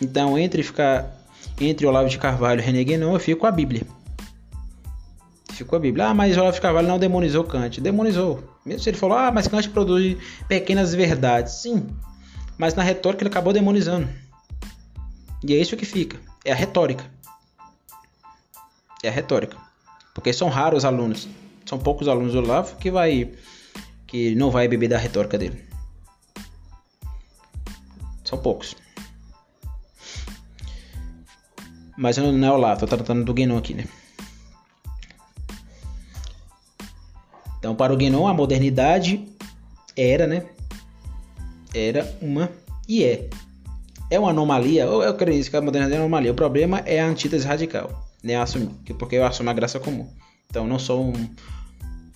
Então, entre ficar entre Olavo de Carvalho e René Guénon, eu fico com a Bíblia. Fico com a Bíblia. Ah, mas Olavo de Carvalho não demonizou Kant. Demonizou. Mesmo se ele falou, ah, mas Kant produz pequenas verdades. Sim, mas na retórica ele acabou demonizando. E é isso que fica. É a retórica. É a retórica. Porque são raros os alunos. São poucos alunos do Olavo que vai que não vai beber da retórica dele. São poucos. Mas não é o Olavo, tô tratando do Guénon aqui, né? Então, para o Guénon, a modernidade era, né? Era uma e é. É uma anomalia, ou eu creio que a modernidade é uma anomalia. O problema é a antítese radical, né? Assumir, porque eu assumo a graça comum. Então, não sou um,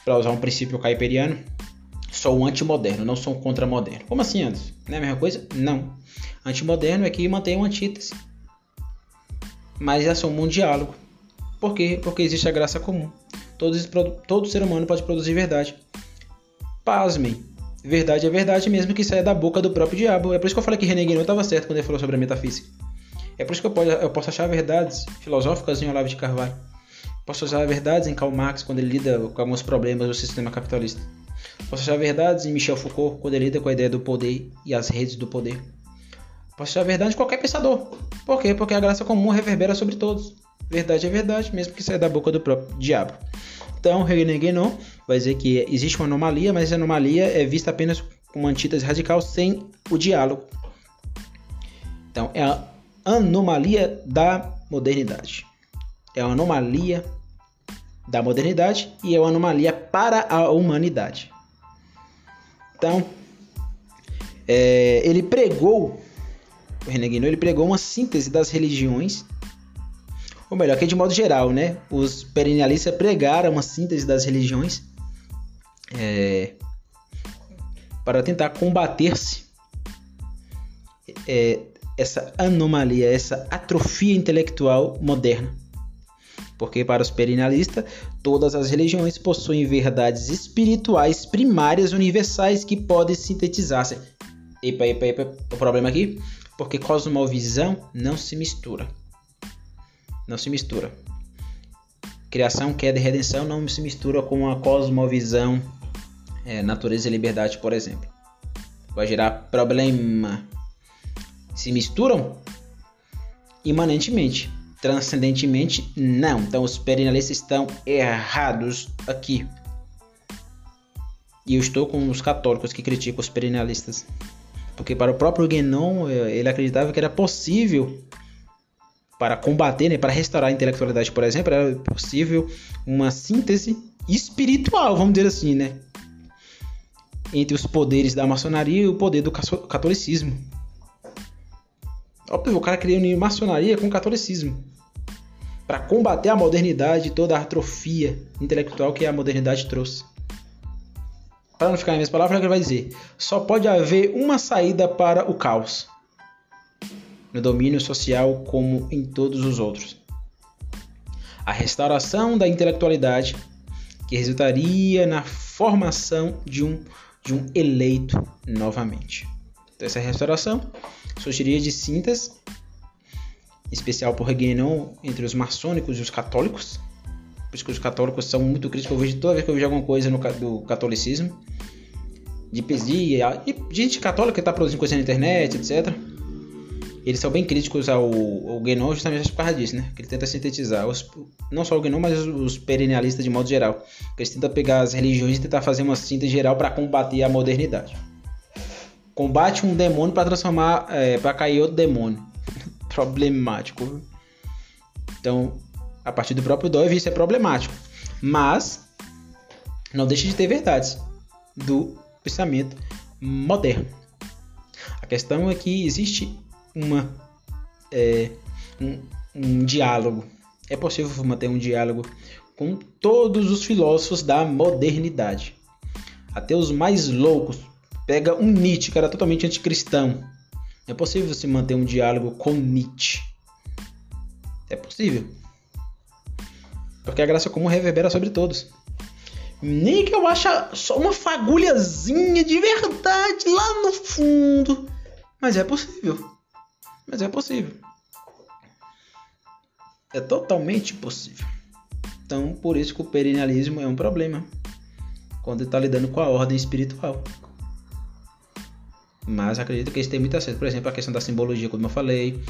para usar um princípio caipiriano, sou um antimoderno, não sou um contramoderno. Como assim, Anderson? Não é a mesma coisa? Não. Antimoderno é que mantém uma antítese. Mas assume um diálogo. Por quê? Porque existe a graça comum. Todo, todo ser humano pode produzir verdade. Pasmem. Verdade é verdade mesmo que saia da boca do próprio diabo. É por isso que eu falei que René Guénon estava certo quando ele falou sobre a metafísica. É por isso que eu, pode, eu posso achar verdades filosóficas em Olavo de Carvalho. Posso achar verdades em Karl Marx quando ele lida com alguns problemas do sistema capitalista. Posso achar verdades em Michel Foucault quando ele lida com a ideia do poder e as redes do poder. Posso achar verdade em qualquer pensador. Por quê? Porque a graça comum reverbera sobre todos. Verdade é verdade, mesmo que saia da boca do próprio diabo. Então, René Guénon vai dizer que existe uma anomalia, mas essa anomalia é vista apenas como antítese radical sem o diálogo. Então, é a anomalia da modernidade. É uma anomalia da modernidade e é uma anomalia para a humanidade. Então, é, ele pregou, o René ele pregou uma síntese das religiões, ou melhor, que de modo geral, né? Os perennialistas pregaram uma síntese das religiões é, para tentar combater-se é, essa anomalia, essa atrofia intelectual moderna porque para os perennialistas, todas as religiões possuem verdades espirituais primárias universais que podem sintetizar-se. Epa, epa, epa, o problema aqui? Porque cosmovisão não se mistura. Não se mistura. Criação, queda e redenção não se mistura com a cosmovisão, é, natureza e liberdade, por exemplo. Vai gerar problema. Se misturam imanentemente transcendentemente, não. Então os perennialistas estão errados aqui. E eu estou com os católicos que criticam os perennialistas. Porque para o próprio Guénon, eh, ele acreditava que era possível para combater, né, para restaurar a intelectualidade, por exemplo, era possível uma síntese espiritual, vamos dizer assim, né, entre os poderes da maçonaria e o poder do catolicismo. Óbvio, o cara queria unir maçonaria com catolicismo para combater a modernidade e toda a atrofia intelectual que a modernidade trouxe. Para não ficar em minhas palavras, ele vai dizer: só pode haver uma saída para o caos, no domínio social como em todos os outros. A restauração da intelectualidade, que resultaria na formação de um, de um eleito novamente. Então, essa restauração surgiria de síntese especial por Guénon entre os maçônicos e os católicos. Por isso que os católicos são muito críticos. Eu vejo toda vez que eu vejo alguma coisa no, do catolicismo, de pesia, e gente católica que está produzindo coisa na internet, etc. Eles são bem críticos ao, ao Guénon justamente por causa disso, né? Que ele tenta sintetizar, os, não só o Guénon, mas os, os de modo geral. Que eles tentam pegar as religiões e tentar fazer uma síntese geral para combater a modernidade. Combate um demônio para transformar, é, para cair outro demônio problemático. Então, a partir do próprio Dove, isso é problemático. Mas não deixa de ter verdades do pensamento moderno. A questão é que existe uma, é, um, um diálogo. É possível manter um diálogo com todos os filósofos da modernidade. Até os mais loucos. Pega um Nietzsche, que era totalmente anticristão. É possível se manter um diálogo com Nietzsche. É possível. Porque a graça comum reverbera sobre todos. Nem que eu ache só uma fagulhazinha de verdade lá no fundo. Mas é possível. Mas é possível. É totalmente possível. Então, por isso que o perennialismo é um problema quando está lidando com a ordem espiritual. Mas acredito que isso tem muito acesso. Por exemplo, a questão da simbologia, como eu falei,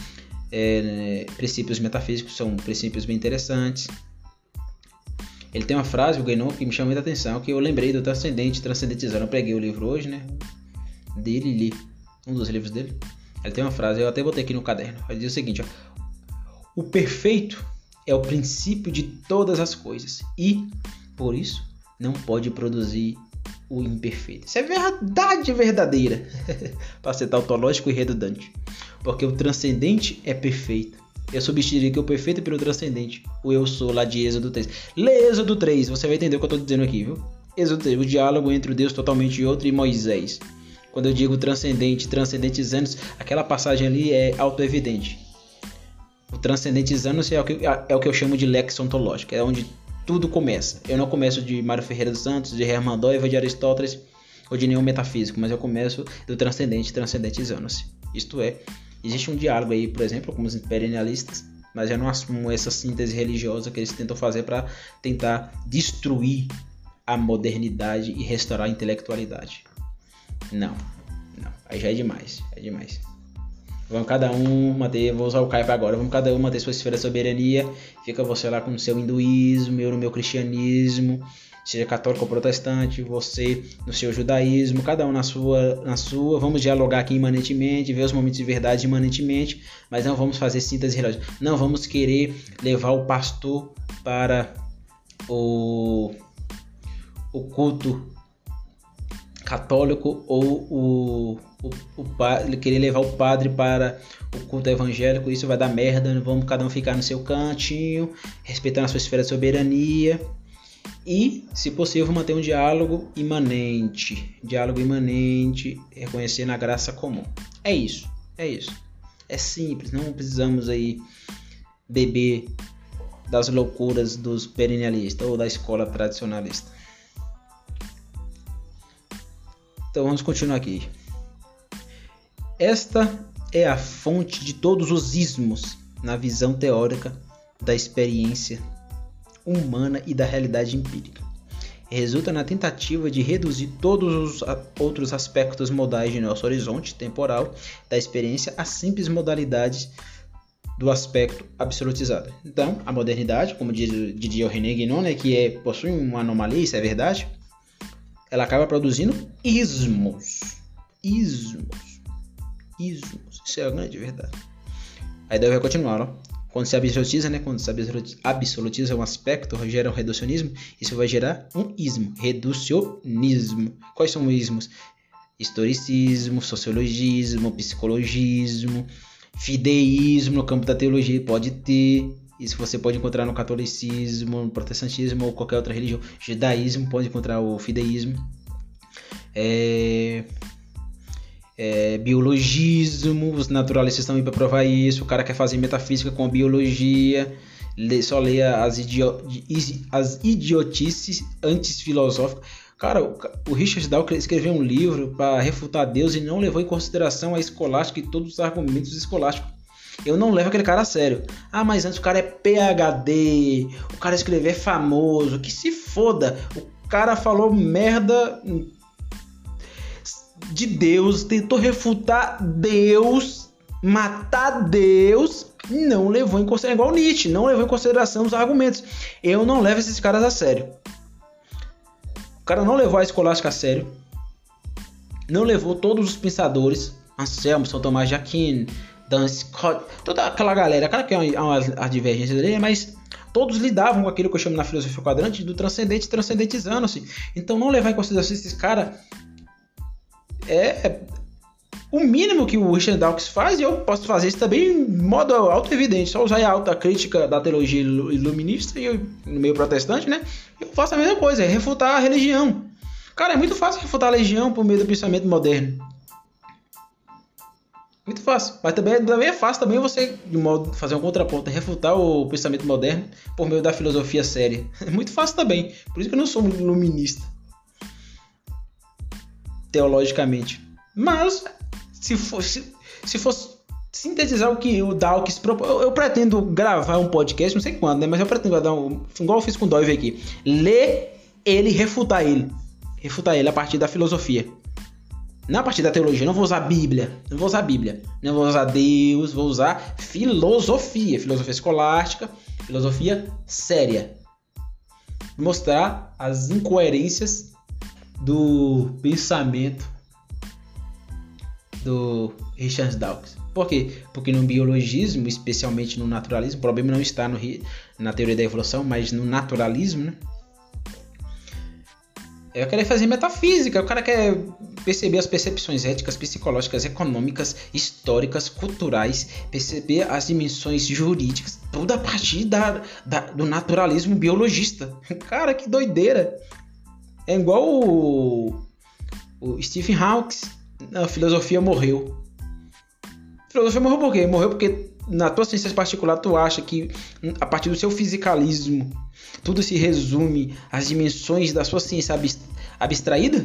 é, princípios metafísicos são princípios bem interessantes. Ele tem uma frase, o Guénon, que me chamou muita atenção, que eu lembrei do Transcendente, Transcendentizando. Eu peguei o livro hoje, né? Dele li, um dos livros dele. Ele tem uma frase, eu até botei aqui no caderno. Ele diz o seguinte, ó. O perfeito é o princípio de todas as coisas e, por isso, não pode produzir o imperfeito. Isso é verdade verdadeira, para ser tautológico e redundante. Porque o transcendente é perfeito. Eu substituiria o perfeito pelo transcendente. O eu sou lá de Êxodo 3. Lê Êxodo 3, você vai entender o que eu estou dizendo aqui, viu? Êxodo 3, o diálogo entre o Deus totalmente outro e Moisés. Quando eu digo transcendente, transcendentizando, aquela passagem ali é auto-evidente. O transcendentizando é o, que, é o que eu chamo de lex ontológico, é onde tudo começa. Eu não começo de Mário Ferreira dos Santos, de Hermann Doiva, de Aristóteles ou de nenhum metafísico, mas eu começo do transcendente, transcendentizando-se. Isto é, existe um diálogo aí, por exemplo, com os perennialistas, mas eu não assumo essa síntese religiosa que eles tentam fazer para tentar destruir a modernidade e restaurar a intelectualidade. Não, não, aí já é demais, é demais. Vamos cada um manter, vou usar o para agora, vamos cada um manter sua esfera de soberania. Fica você lá com o seu hinduísmo, eu no meu cristianismo, seja católico ou protestante, você no seu judaísmo, cada um na sua, na sua. Vamos dialogar aqui imanentemente, ver os momentos de verdade imanentemente, mas não vamos fazer síntese religiosa. Não vamos querer levar o pastor para o, o culto católico ou o, o, o padre, querer levar o padre para o culto evangélico, isso vai dar merda, vamos cada um ficar no seu cantinho, respeitando a sua esfera de soberania e, se possível, manter um diálogo imanente, diálogo imanente, reconhecendo a graça comum. É isso, é isso. É simples, não precisamos aí beber das loucuras dos perennialistas ou da escola tradicionalista. Então vamos continuar aqui. Esta é a fonte de todos os ismos na visão teórica da experiência humana e da realidade empírica. Resulta na tentativa de reduzir todos os outros aspectos modais de nosso horizonte temporal da experiência a simples modalidades do aspecto absolutizado. Então, a modernidade, como diz Didier René Guénon, né, que é, possui uma anomalia, isso é verdade, ela acaba produzindo ismos. Ismos. Ismos. Isso é a grande verdade. A ideia vai continuar, ó. Quando se absolutiza, né? Quando se absolutiza um aspecto, gera um reducionismo, isso vai gerar um ismo. Reducionismo. Quais são os ismos? Historicismo, sociologismo, psicologismo, fideísmo no campo da teologia pode ter. Isso você pode encontrar no catolicismo, no protestantismo ou qualquer outra religião. Judaísmo pode encontrar o fideísmo. É, é, biologismo, os naturalistas estão aí para provar isso. O cara quer fazer metafísica com a biologia, lê, só lê as, idio, as idiotices antes filosóficas. Cara, o, o Richard Dawkins escreveu um livro para refutar Deus e não levou em consideração a escolástica e todos os argumentos escolásticos. Eu não levo aquele cara a sério. Ah, mas antes o cara é PhD, o cara escrever é famoso, que se foda. O cara falou merda de Deus, tentou refutar Deus, matar Deus, não levou em consideração, igual Nietzsche, não levou em consideração os argumentos. Eu não levo esses caras a sério. O cara não levou a escolástica a sério. Não levou todos os pensadores, Anselmo, São Tomás de Aquino, Dan Scott, toda aquela galera, cara que é uma, uma divergência dele, mas todos lidavam com aquilo que eu chamo na filosofia quadrante do transcendente transcendentizando-se. Então não levar em consideração esses caras é o mínimo que o Richard Dawkins faz, e eu posso fazer isso também em modo auto-evidente, só usar a alta crítica da teologia iluminista e no meio protestante, né? Eu faço a mesma coisa, é refutar a religião. Cara, é muito fácil refutar a religião por meio do pensamento moderno. Muito fácil. Mas também, também é fácil também você, de modo fazer um contraponto, refutar o pensamento moderno por meio da filosofia séria. É muito fácil também. Por isso que eu não sou iluminista. Teologicamente. Mas, se fosse, se fosse sintetizar o que o Dawkins propõe. Eu, eu, pretendo gravar um podcast, não sei quando, né? Mas eu pretendo dar um. Igual eu fiz com o Dove aqui. Ler ele refutar ele. Refutar ele a partir da filosofia. Não a partir da teologia. Não vou usar Bíblia. Não vou usar Bíblia. Não vou usar Deus. Vou usar filosofia. Filosofia escolástica. Filosofia séria. Mostrar as incoerências do pensamento do Richard Dawkins. Por quê? Porque no biologismo, especialmente no naturalismo, o problema não está no, na teoria da evolução, mas no naturalismo, né? É querer fazer metafísica, o cara quer perceber as percepções éticas, psicológicas, econômicas, históricas, culturais, perceber as dimensões jurídicas, tudo a partir da, da do naturalismo biologista. Cara, que doideira! É igual o, o Stephen Hawking, a filosofia morreu. Filosofia morreu por quê? Morreu porque na tua ciência particular tu acha que a partir do seu fisicalismo tudo se resume às dimensões da sua ciência abstraída?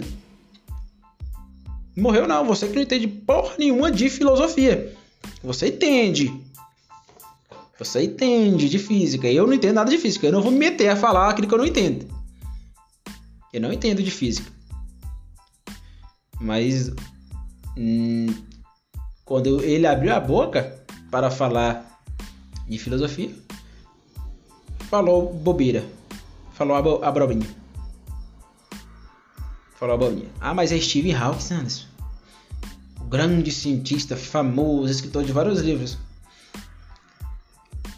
Morreu não, você que não entende porra nenhuma de filosofia. Você entende. Você entende de física. Eu não entendo nada de física. Eu não vou me meter a falar aquilo que eu não entendo. Eu não entendo de física. Mas hum, quando ele abriu a boca para falar de filosofia, falou bobeira. Falou abobrinha. Falou abobrinha. Ah, mas é Stephen Hawking, Anderson. O grande cientista, famoso, escritor de vários livros.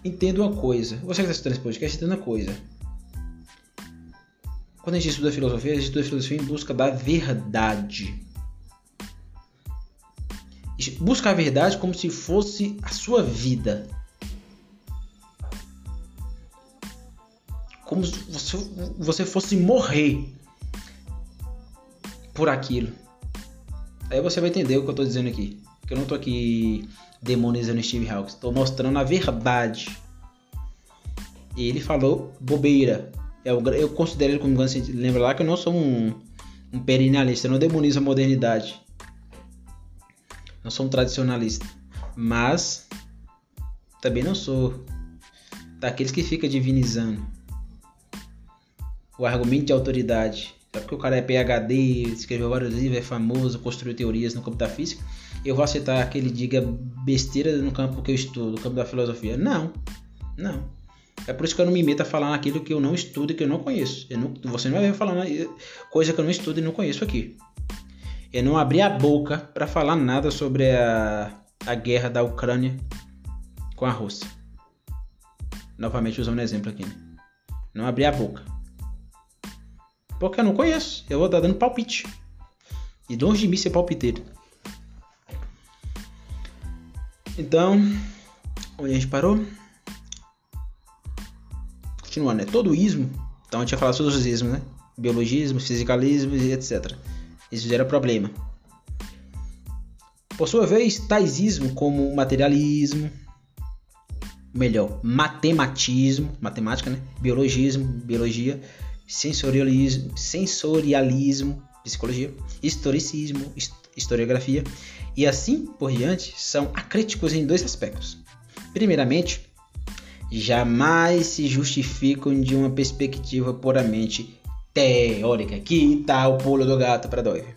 Entenda uma coisa. Você que está assistindo esse podcast, entenda uma coisa. Quando a gente estuda filosofia, a gente estuda filosofia em busca da verdade busca a verdade como se fosse a sua vida. Como se você fosse morrer por aquilo. Aí você vai entender o que eu estou dizendo aqui. Que eu não estou aqui demonizando Steve Hawkes. Estou mostrando a verdade. E ele falou bobeira. Eu, eu considero ele como um grande cientista. Lembra lá que eu não sou um, um perennialista. Eu não demonizo a modernidade não sou um tradicionalista, mas também não sou daqueles que fica divinizando o argumento de autoridade. É porque o cara é PhD, escreveu vários livros, é famoso, construiu teorias no campo da física. Eu vou aceitar que ele diga besteira no campo que eu estudo, no campo da filosofia. Não, não. É por isso que eu não me meto a falar naquilo que eu não estudo e que eu não conheço. Eu não, você não vai ver falando coisa que eu não estudo e não conheço aqui eu não abri a boca para falar nada sobre a, a guerra da Ucrânia com a Rússia. Novamente usando um exemplo aqui. Né? Não abri a boca. Porque eu não conheço. Eu vou estar dando palpite. E longe de mim ser palpiteiro. Então, onde a gente parou? Continuando, né? Todo ismo. Então a gente ia falar sobre os ismos, né? Biologismo, fisicalismo e etc. Isso gera problema. Por sua vez, taisismo como materialismo, melhor, matematismo, matemática, né? Biologismo, biologia, sensorialismo, sensorialismo, psicologia, historicismo, historiografia e assim por diante são acríticos em dois aspectos. Primeiramente, jamais se justificam de uma perspectiva puramente teórica. Aqui está o pulo do gato para Dove.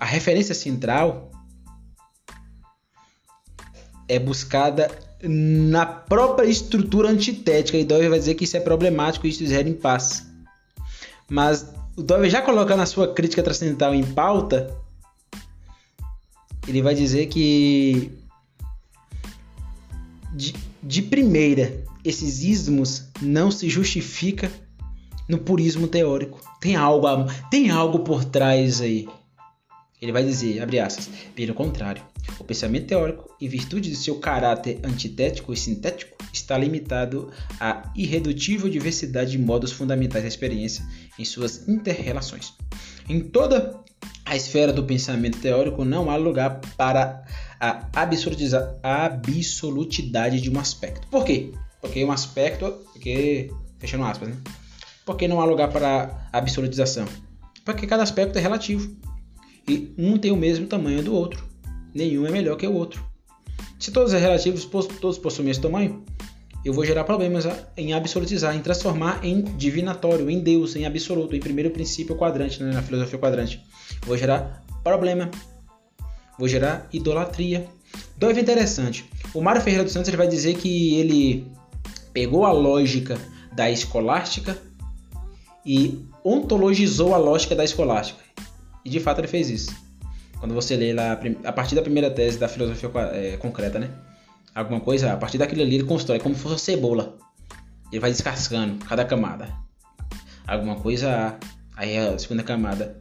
A referência central é buscada na própria estrutura antitética e Dove vai dizer que isso é problemático e isso gera impasse. Mas o Dove já colocando a sua crítica transcendental em pauta, ele vai dizer que de primeira esses ismos não se justifica no purismo teórico. Tem algo, tem algo por trás aí. Ele vai dizer, abre aspas, pelo contrário, o pensamento teórico, em virtude de seu caráter antitético e sintético, está limitado à irredutível diversidade de modos fundamentais da experiência em suas interrelações. Em toda a esfera do pensamento teórico não há lugar para a absolutidade de um aspecto. Por quê? Porque um aspecto, porque fechando aspas, né? Porque não há lugar para absolutização? Porque cada aspecto é relativo e um tem o mesmo tamanho do outro. Nenhum é melhor que o outro. Se todos os relativos todos possuem esse tamanho, eu vou gerar problemas em absolutizar, em transformar em divinatório, em Deus, em absoluto, em primeiro princípio quadrante, né, na filosofia quadrante. vou gerar problema, vou gerar idolatria. Então é interessante. O Mário Ferreira dos Santos ele vai dizer que ele pegou a lógica da escolástica e ontologizou a lógica da escolástica. E de fato ele fez isso. Quando você lê lá a partir da primeira tese da filosofia é, concreta, né? Alguma coisa, a partir daquilo ali ele constrói como se fosse uma cebola. Ele vai descascando cada camada. Alguma coisa, aí é a segunda camada.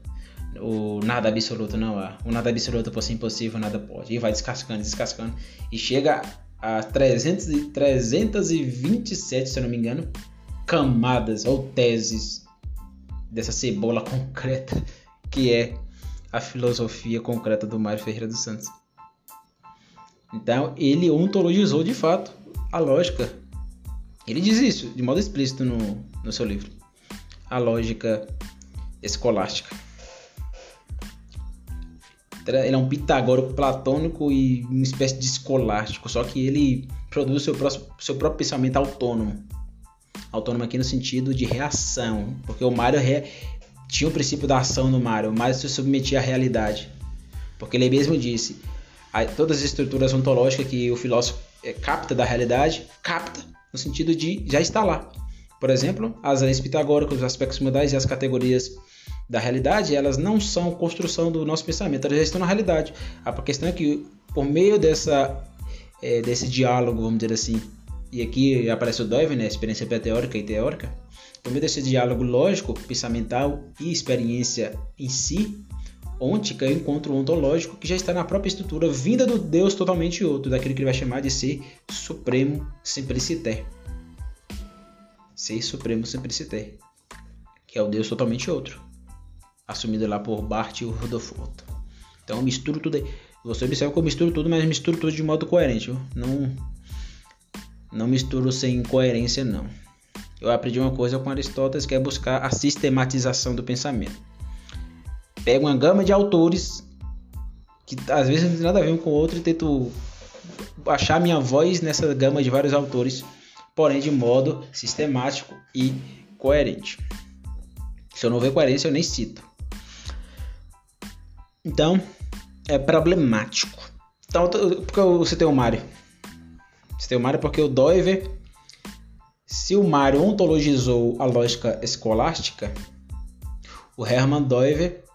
O nada absoluto não há. O nada absoluto por ser impossível, nada pode. E vai descascando, descascando. E chega a 300, 327, se eu não me engano, camadas ou teses dessa cebola concreta que é a filosofia concreta do Mário Ferreira dos Santos. Então, ele ontologizou de fato a lógica. Ele diz isso de modo explícito no, no seu livro. A lógica escolástica. Ele é um pitagórico platônico e uma espécie de escolástico, só que ele produz seu, próximo, seu próprio pensamento autônomo. Autônomo aqui no sentido de reação, porque o Mário re... tinha o princípio da ação no Mário, o se submetia à realidade. Porque ele mesmo disse, todas as estruturas ontológicas que o filósofo é, capta da realidade, capta no sentido de já está lá. Por exemplo, as leis pitagóricas, os aspectos modais e as categorias da realidade, elas não são construção do nosso pensamento, elas já estão na realidade. A questão é que, por meio dessa, é, desse diálogo, vamos dizer assim, e aqui aparece o Dove, né, experiência teórica e teórica, por meio desse diálogo lógico, pensamental e experiência em si, ôntica é encontro ontológico que já está na própria estrutura, vinda do Deus totalmente outro, daquele que ele vai chamar de ser supremo simpliciter. Ser supremo simpliciter, que é o Deus totalmente outro assumido lá por Bart e o Rudolfo. Então misturo tudo. Você observa que eu misturo tudo, mas misturo tudo de modo coerente. Não, não misturo sem coerência, não. Eu aprendi uma coisa com Aristóteles que é buscar a sistematização do pensamento. Pego uma gama de autores que às vezes não tem nada a ver um com o outro e tento achar minha voz nessa gama de vários autores, porém de modo sistemático e coerente. Se eu não ver coerência, eu nem cito. Então, é problemático. Então, porque eu citei o Mário? Citei o Mário porque o Doiver, se o Mário ontologizou a lógica escolástica, o Hermann Doiver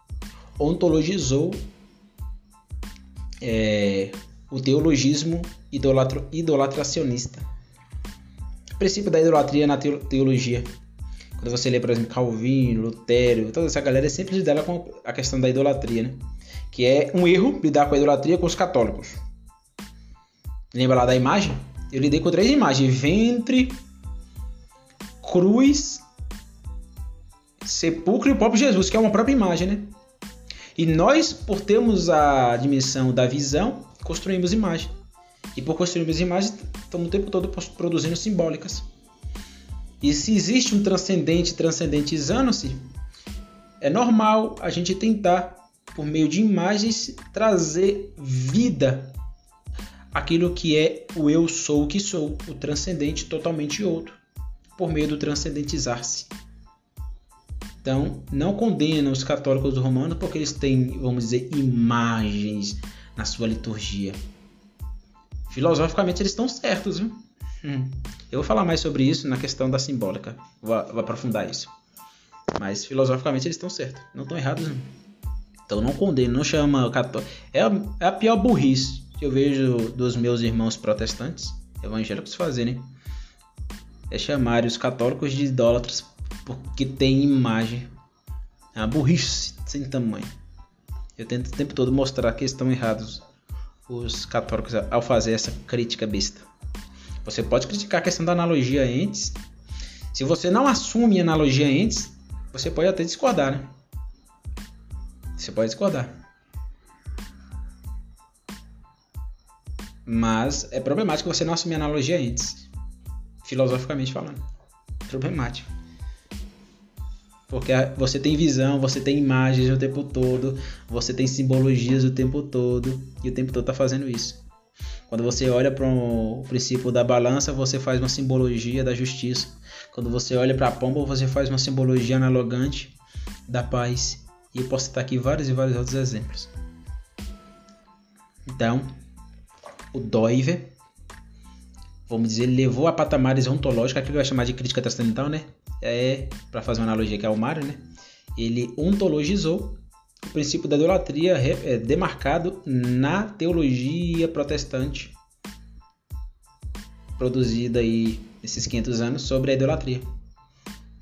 ontologizou é, o teologismo idolatro, idolatracionista. O princípio da idolatria na teologia. Quando você lê, por exemplo, Calvino, Lutero, toda essa galera sempre lidera com a questão da idolatria, né? que é um erro lidar com a idolatria com os católicos. Lembra lá da imagem? Eu lidei com três imagens: ventre, cruz, sepulcro e o próprio Jesus, que é uma própria imagem, né? E nós, por termos a dimensão da visão, construímos imagem. E por construirmos imagens, estamos o tempo todo produzindo simbólicas. E se existe um transcendente transcendentizando-se, é normal a gente tentar por meio de imagens, trazer vida aquilo que é o eu sou o que sou, o transcendente totalmente outro, por meio do transcendentizar-se. Então, não condena os católicos romanos porque eles têm, vamos dizer, imagens na sua liturgia. Filosoficamente, eles estão certos, viu? Hum. Eu vou falar mais sobre isso na questão da simbólica. Vou, vou aprofundar isso. Mas filosoficamente eles estão certos. Não estão errados, não. Então não condeno, não chama católico. É, é a pior burrice que eu vejo dos meus irmãos protestantes, evangélicos, fazerem. É chamar os católicos de idólatras porque tem imagem. É uma burrice sem tamanho. Eu tento o tempo todo mostrar que estão errados os católicos ao fazer essa crítica besta. Você pode criticar a questão da analogia antes. Se você não assume analogia antes, você pode até discordar, né? Você pode discordar. Mas é problemático você não assumir analogia antes. Filosoficamente falando. Problemático. Porque você tem visão, você tem imagens o tempo todo, você tem simbologias o tempo todo, e o tempo todo tá fazendo isso. Quando você olha para o princípio da balança, você faz uma simbologia da justiça. Quando você olha para a pomba, você faz uma simbologia analogante da paz. E eu posso citar aqui vários e vários outros exemplos. Então, o Doiver, vamos dizer, levou a patamares ontológicos, aquilo que vai chamar de crítica transcendental, né? É, para fazer uma analogia que é o Mário, né? Ele ontologizou o princípio da idolatria é demarcado na teologia protestante produzida aí nesses 500 anos sobre a idolatria.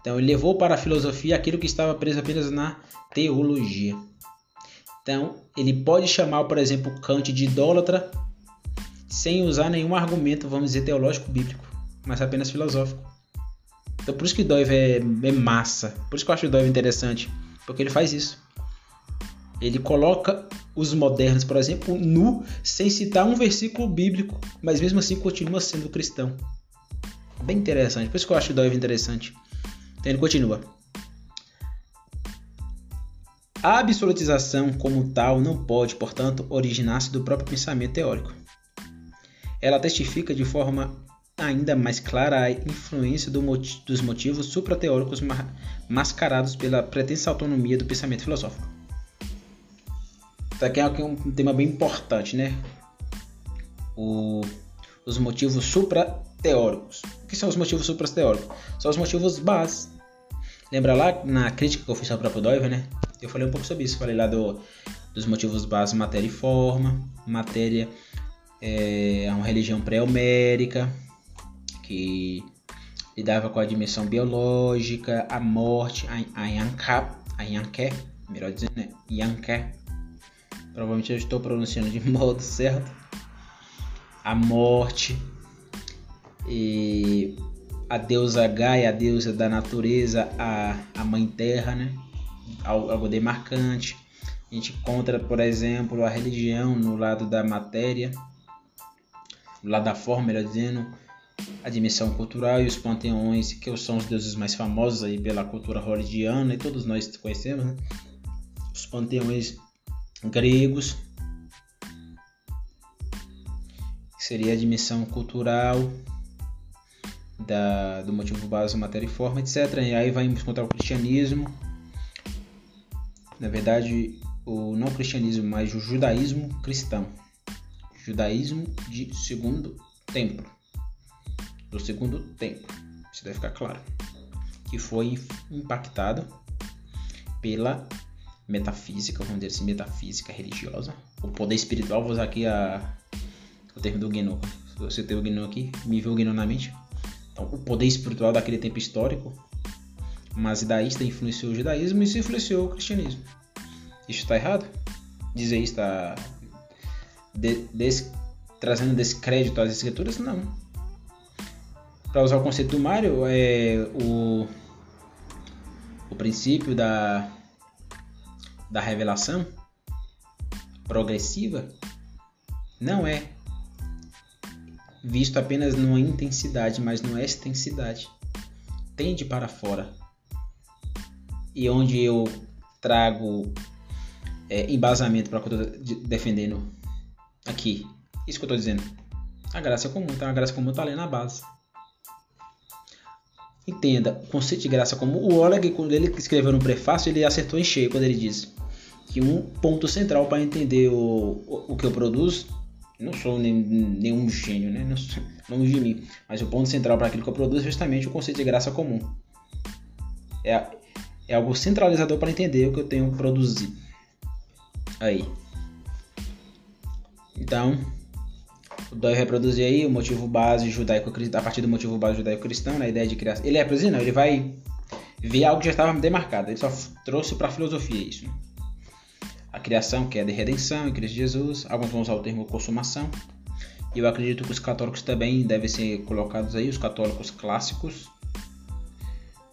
Então ele levou para a filosofia aquilo que estava preso apenas na teologia. Então ele pode chamar, por exemplo, Kant de idólatra sem usar nenhum argumento, vamos dizer, teológico bíblico, mas apenas filosófico. Então por isso que Dove é, é massa, por isso que eu acho o Dove interessante, porque ele faz isso. Ele coloca os modernos, por exemplo, nu, sem citar um versículo bíblico, mas mesmo assim continua sendo cristão. Bem interessante, por isso que eu acho o Dove interessante. Então ele continua. A absolutização como tal não pode, portanto, originar-se do próprio pensamento teórico. Ela testifica de forma ainda mais clara a influência do moti dos motivos suprateóricos ma mascarados pela pretensa autonomia do pensamento filosófico. Isso aqui é um tema bem importante, né? O, os motivos suprateóricos. O que são os motivos suprateóricos? São os motivos base. Lembra lá na crítica que eu fiz ao próprio Doiver, né? Eu falei um pouco sobre isso. Falei lá do, dos motivos base matéria e forma. Matéria é uma religião pré-homérica que lidava com a dimensão biológica, a morte, a, a Yankap, a Yanké, melhor dizendo, né? Provavelmente eu estou pronunciando de modo certo, a morte e a deusa Gaia, a deusa da natureza, a, a mãe terra, né? Algo demarcante. A gente encontra, por exemplo, a religião no lado da matéria, no lado da forma, melhor dizendo, a dimensão cultural e os panteões, que são os deuses mais famosos aí pela cultura hollywoodiana e todos nós conhecemos, né? Os panteões gregos, seria a dimensão cultural da, do motivo base, matéria e forma, etc. E aí vai encontrar o cristianismo, na verdade, o não cristianismo, mas o judaísmo cristão, judaísmo de segundo templo, do segundo templo, isso deve ficar claro, que foi impactado pela metafísica, vamos dizer assim, metafísica religiosa. O poder espiritual, vou usar aqui a, o termo do Gnu. Se você tem o Gnu aqui, me viu o Gnu na mente. Então, o poder espiritual daquele tempo histórico, mas daísta influenciou o judaísmo e isso influenciou o cristianismo. Isso está errado? Dizer isso está de, des, trazendo descrédito às escrituras? Não. Para usar o conceito do Mário, é o, o princípio da da revelação progressiva não é visto apenas numa intensidade, mas numa extensidade. Tende para fora. E onde eu trago é, embasamento para o que eu estou defendendo aqui. Isso que eu estou dizendo. A graça é comum. Então a graça comum está ali na base. Entenda, o conceito de graça comum. O Oleg, quando ele escreveu no prefácio, ele acertou em cheio quando ele diz que um ponto central para entender o, o, o, que eu produzo, não sou nem, nenhum gênio, né? Não de mim, mas o ponto central para aquilo que eu produzo é justamente o conceito de graça comum. É, é algo centralizador para entender o que eu tenho produzido. Aí. Então, Dói reproduzir aí o motivo base judaico a partir do motivo base judaico-cristão, na ideia de criação. Ele reproduzir, não, ele vai ver algo que já estava demarcado. Ele só trouxe para a filosofia isso. Né? a criação, que é de redenção em Cristo Jesus. Alguns vão usar o termo consumação. E eu acredito que os católicos também devem ser colocados aí, os católicos clássicos,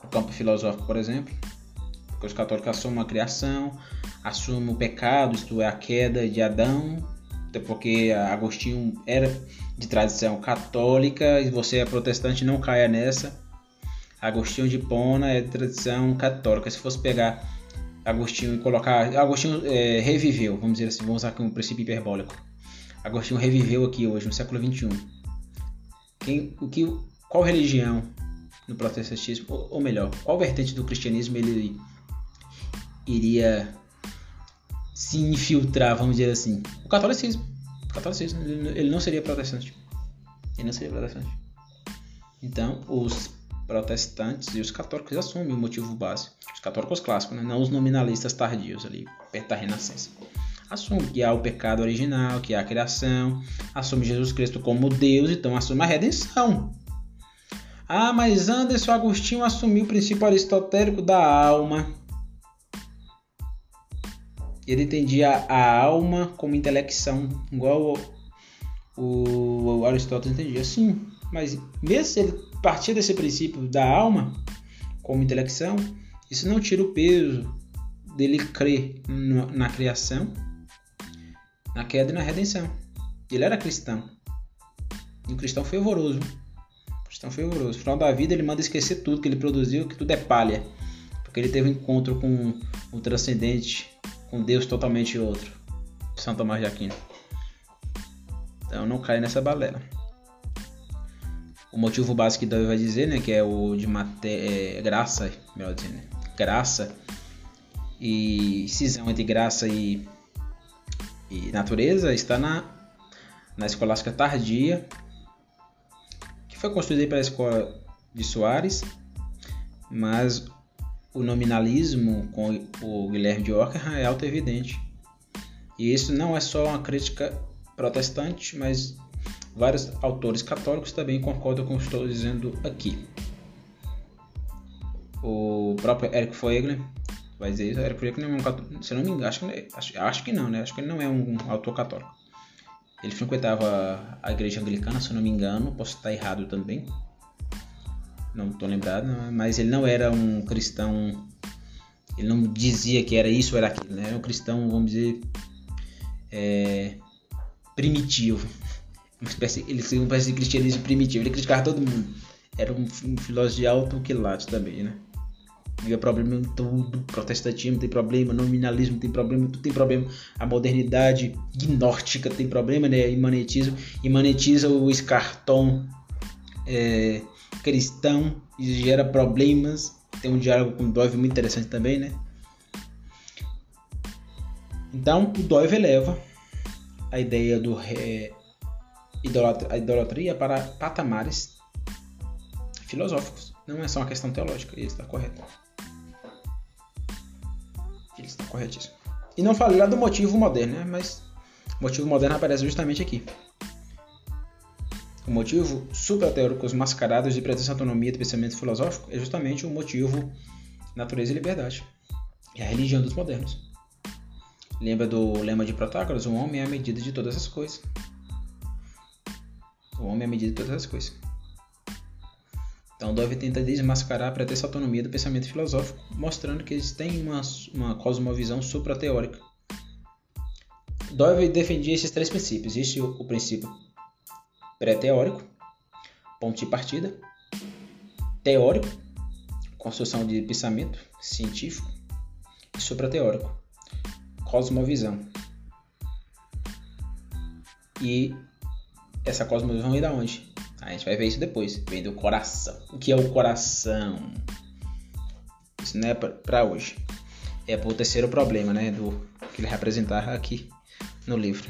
no campo filosófico, por exemplo. Porque os católicos assumem a criação, assumem o pecado, isto é, a queda de Adão, até porque Agostinho era de tradição católica e você é protestante, não caia nessa. Agostinho de Pona é de tradição católica. Se fosse pegar Agostinho e colocar. Agostinho é, reviveu, vamos dizer assim, vamos usar aqui um princípio hiperbólico. Agostinho reviveu aqui hoje, no século XXI. Quem, o que, qual religião no protestantismo, ou, ou melhor, qual vertente do cristianismo ele iria se infiltrar, vamos dizer assim? O catolicismo. O catolicismo. Ele não seria protestante. Ele não seria protestante. Então, os protestantes e os católicos assumem o motivo base. Os católicos clássicos, né? não os nominalistas tardios ali, perto da Renascença. Assume que há o pecado original, que há a criação, assume Jesus Cristo como Deus, então assume a redenção. Ah, mas Anderson Agostinho assumiu o princípio aristotélico da alma. Ele entendia a alma como intelecção, igual o, o Aristóteles entendia. Sim, mas mesmo se ele partir desse princípio da alma como intelecção, isso não tira o peso dele crer na criação, na queda e na redenção. Ele era cristão. E um cristão fervoroso. Cristão fervoroso. No final da vida ele manda esquecer tudo que ele produziu, que tudo é palha. Porque ele teve um encontro com o transcendente, com Deus totalmente outro. São Tomás de Aquino. Então não cai nessa balela. O motivo básico que Davi vai dizer, né, que é o de maté é, graça, melhor dizendo, né? graça e cisão entre graça e, e natureza está na, na escolástica tardia, que foi construída pela escola de Soares, mas o nominalismo com o Guilherme de Ockham é auto-evidente. E isso não é só uma crítica protestante, mas vários autores católicos também concordam com o que estou dizendo aqui. O próprio Eric Foegler vai dizer isso. Eric Foegler não é um católico, se não me engano, acho que, acho, acho que não, né? Acho que ele não é um autor católico. Ele frequentava a igreja anglicana, se não me engano, posso estar errado também. Não estou lembrado, mas ele não era um cristão. Ele não dizia que era isso ou era aquilo, né? Era um cristão, vamos dizer, é, primitivo. Uma espécie, ele foi uma espécie de cristianismo primitivo. Ele criticava todo mundo. Era um, um filósofo de alto quilate também, né? Havia problema em tudo. Protestantismo tem problema, nominalismo tem problema, tudo tem problema. A modernidade gnóstica tem problema, né? Imanetismo. Imanetiza o escartão é, cristão e gera problemas. Tem um diálogo com o Dove muito interessante também, né? Então, o Dove eleva a ideia do é, idolatria, a idolatria para patamares filosóficos. Não é só uma questão teológica, ele está correto. Ele está corretíssimo. E não falei lá do motivo moderno, né? mas o motivo moderno aparece justamente aqui. O motivo suprateóricos mascarados de pretensa autonomia do pensamento filosófico é justamente o motivo natureza e liberdade. É a religião dos modernos. Lembra do lema de Protágoras? O homem é a medida de todas as coisas. O homem é a medida de todas as coisas. Então, Dove tenta desmascarar a pretensa autonomia do pensamento filosófico, mostrando que eles têm uma, uma cosmovisão suprateórica. Dove defendia esses três princípios. Existe o, o princípio pré-teórico, ponto de partida, teórico, construção de pensamento científico, e suprateórico, cosmovisão. E essa cosmovisão vem da onde? A gente vai ver isso depois. Vem do coração. O que é o coração? Isso não é para hoje. É para o terceiro problema, né? Do que ele representar aqui no livro.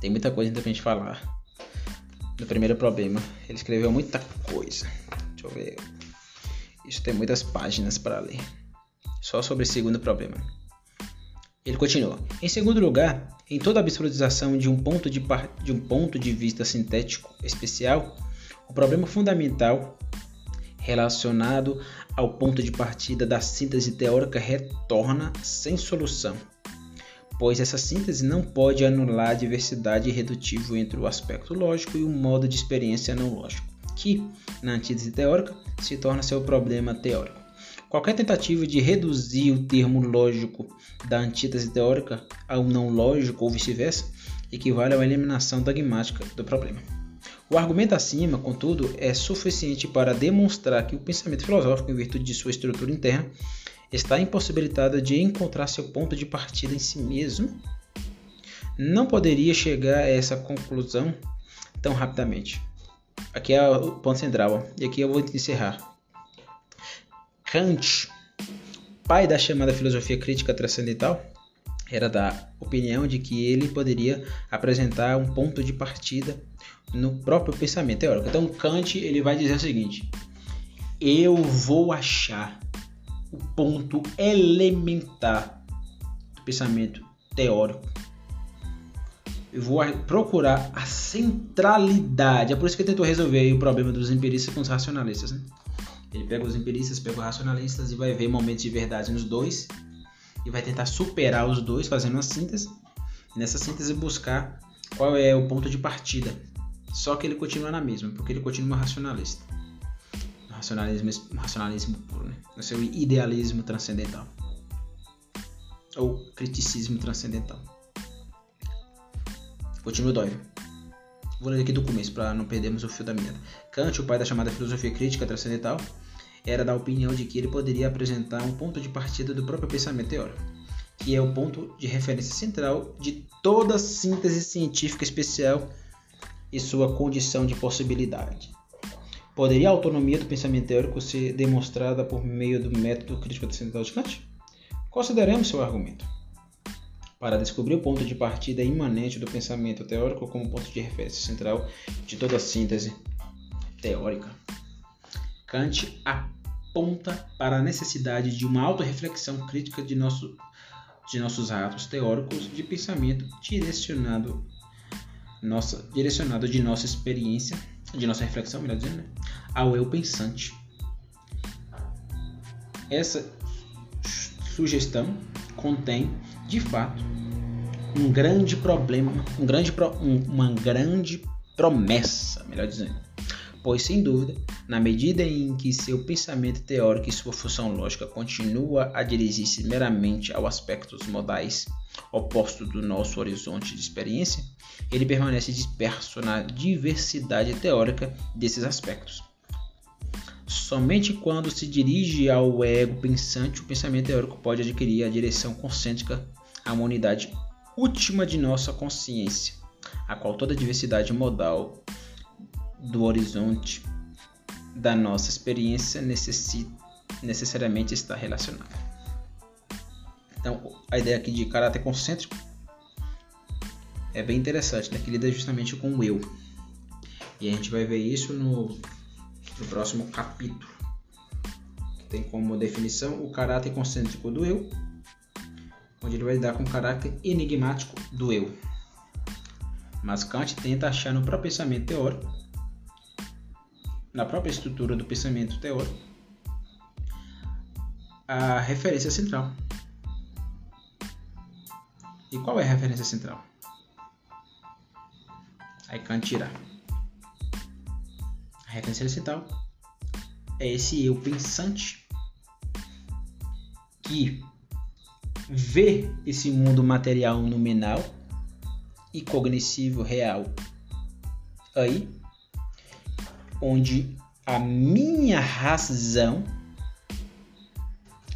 Tem muita coisa ainda pra gente falar. No primeiro problema, ele escreveu muita coisa. Deixa eu ver. Isso tem muitas páginas para ler. Só sobre o segundo problema. Ele continua. Em segundo lugar, em toda absolutização de um ponto de, de, um ponto de vista sintético especial, o problema fundamental relacionado ao ponto de partida da síntese teórica retorna sem solução, pois essa síntese não pode anular a diversidade irredutível entre o aspecto lógico e o modo de experiência não lógico, que, na antítese teórica, se torna seu problema teórico. Qualquer tentativa de reduzir o termo lógico da antítese teórica ao não lógico ou vice-versa equivale uma eliminação dogmática do problema. O argumento acima, contudo, é suficiente para demonstrar que o pensamento filosófico, em virtude de sua estrutura interna, está impossibilitado de encontrar seu ponto de partida em si mesmo. não poderia chegar a essa conclusão tão rapidamente. Aqui é o ponto central, e aqui eu vou encerrar. Kant, pai da chamada filosofia crítica transcendental, era da opinião de que ele poderia apresentar um ponto de partida no próprio pensamento teórico. Então Kant ele vai dizer o seguinte: eu vou achar o ponto elementar do pensamento teórico. Eu vou procurar a centralidade. É por isso que ele tentou resolver o problema dos empiristas com os racionalistas. Né? Ele pega os empiristas, pega os racionalistas e vai ver momentos de verdade nos dois e vai tentar superar os dois fazendo uma síntese. E nessa síntese buscar qual é o ponto de partida. Só que ele continua na mesma, porque ele continua racionalista. Racionalismo, racionalismo puro, né? O seu idealismo transcendental. Ou criticismo transcendental. Continua dói. Vou ler aqui do começo para não perdermos o fio da meada. Kant, o pai da chamada filosofia crítica transcendental, era da opinião de que ele poderia apresentar um ponto de partida do próprio pensamento teórico, que é o ponto de referência central de toda síntese científica especial e sua condição de possibilidade. Poderia a autonomia do pensamento teórico ser demonstrada por meio do método crítico transcendental de Kant? Consideremos seu argumento. Para descobrir o ponto de partida imanente do pensamento teórico como ponto de referência central de toda síntese teórica. Kant aponta para a necessidade de uma autorreflexão crítica de, nosso, de nossos atos teóricos de pensamento direcionado, nossa, direcionado de nossa experiência, de nossa reflexão, melhor dizendo, né? ao eu pensante. Essa sugestão contém, de fato, um grande problema, um grande, um, uma grande promessa, melhor dizendo pois, sem dúvida, na medida em que seu pensamento teórico e sua função lógica continua a dirigir-se meramente aos aspectos modais opostos do nosso horizonte de experiência, ele permanece disperso na diversidade teórica desses aspectos. Somente quando se dirige ao ego pensante, o pensamento teórico pode adquirir a direção concêntrica uma unidade última de nossa consciência, a qual toda diversidade modal do horizonte da nossa experiência necessariamente está relacionada. Então, a ideia aqui de caráter concêntrico é bem interessante, né? que lida justamente com o eu. E a gente vai ver isso no, no próximo capítulo, tem como definição o caráter concêntrico do eu, onde ele vai lidar com o caráter enigmático do eu. Mas Kant tenta achar no próprio pensamento teórico na própria estrutura do pensamento teórico, a referência central. E qual é a referência central? Aí Kant tira. A referência central é esse eu pensante que vê esse mundo material nominal e cognoscível real aí onde a minha razão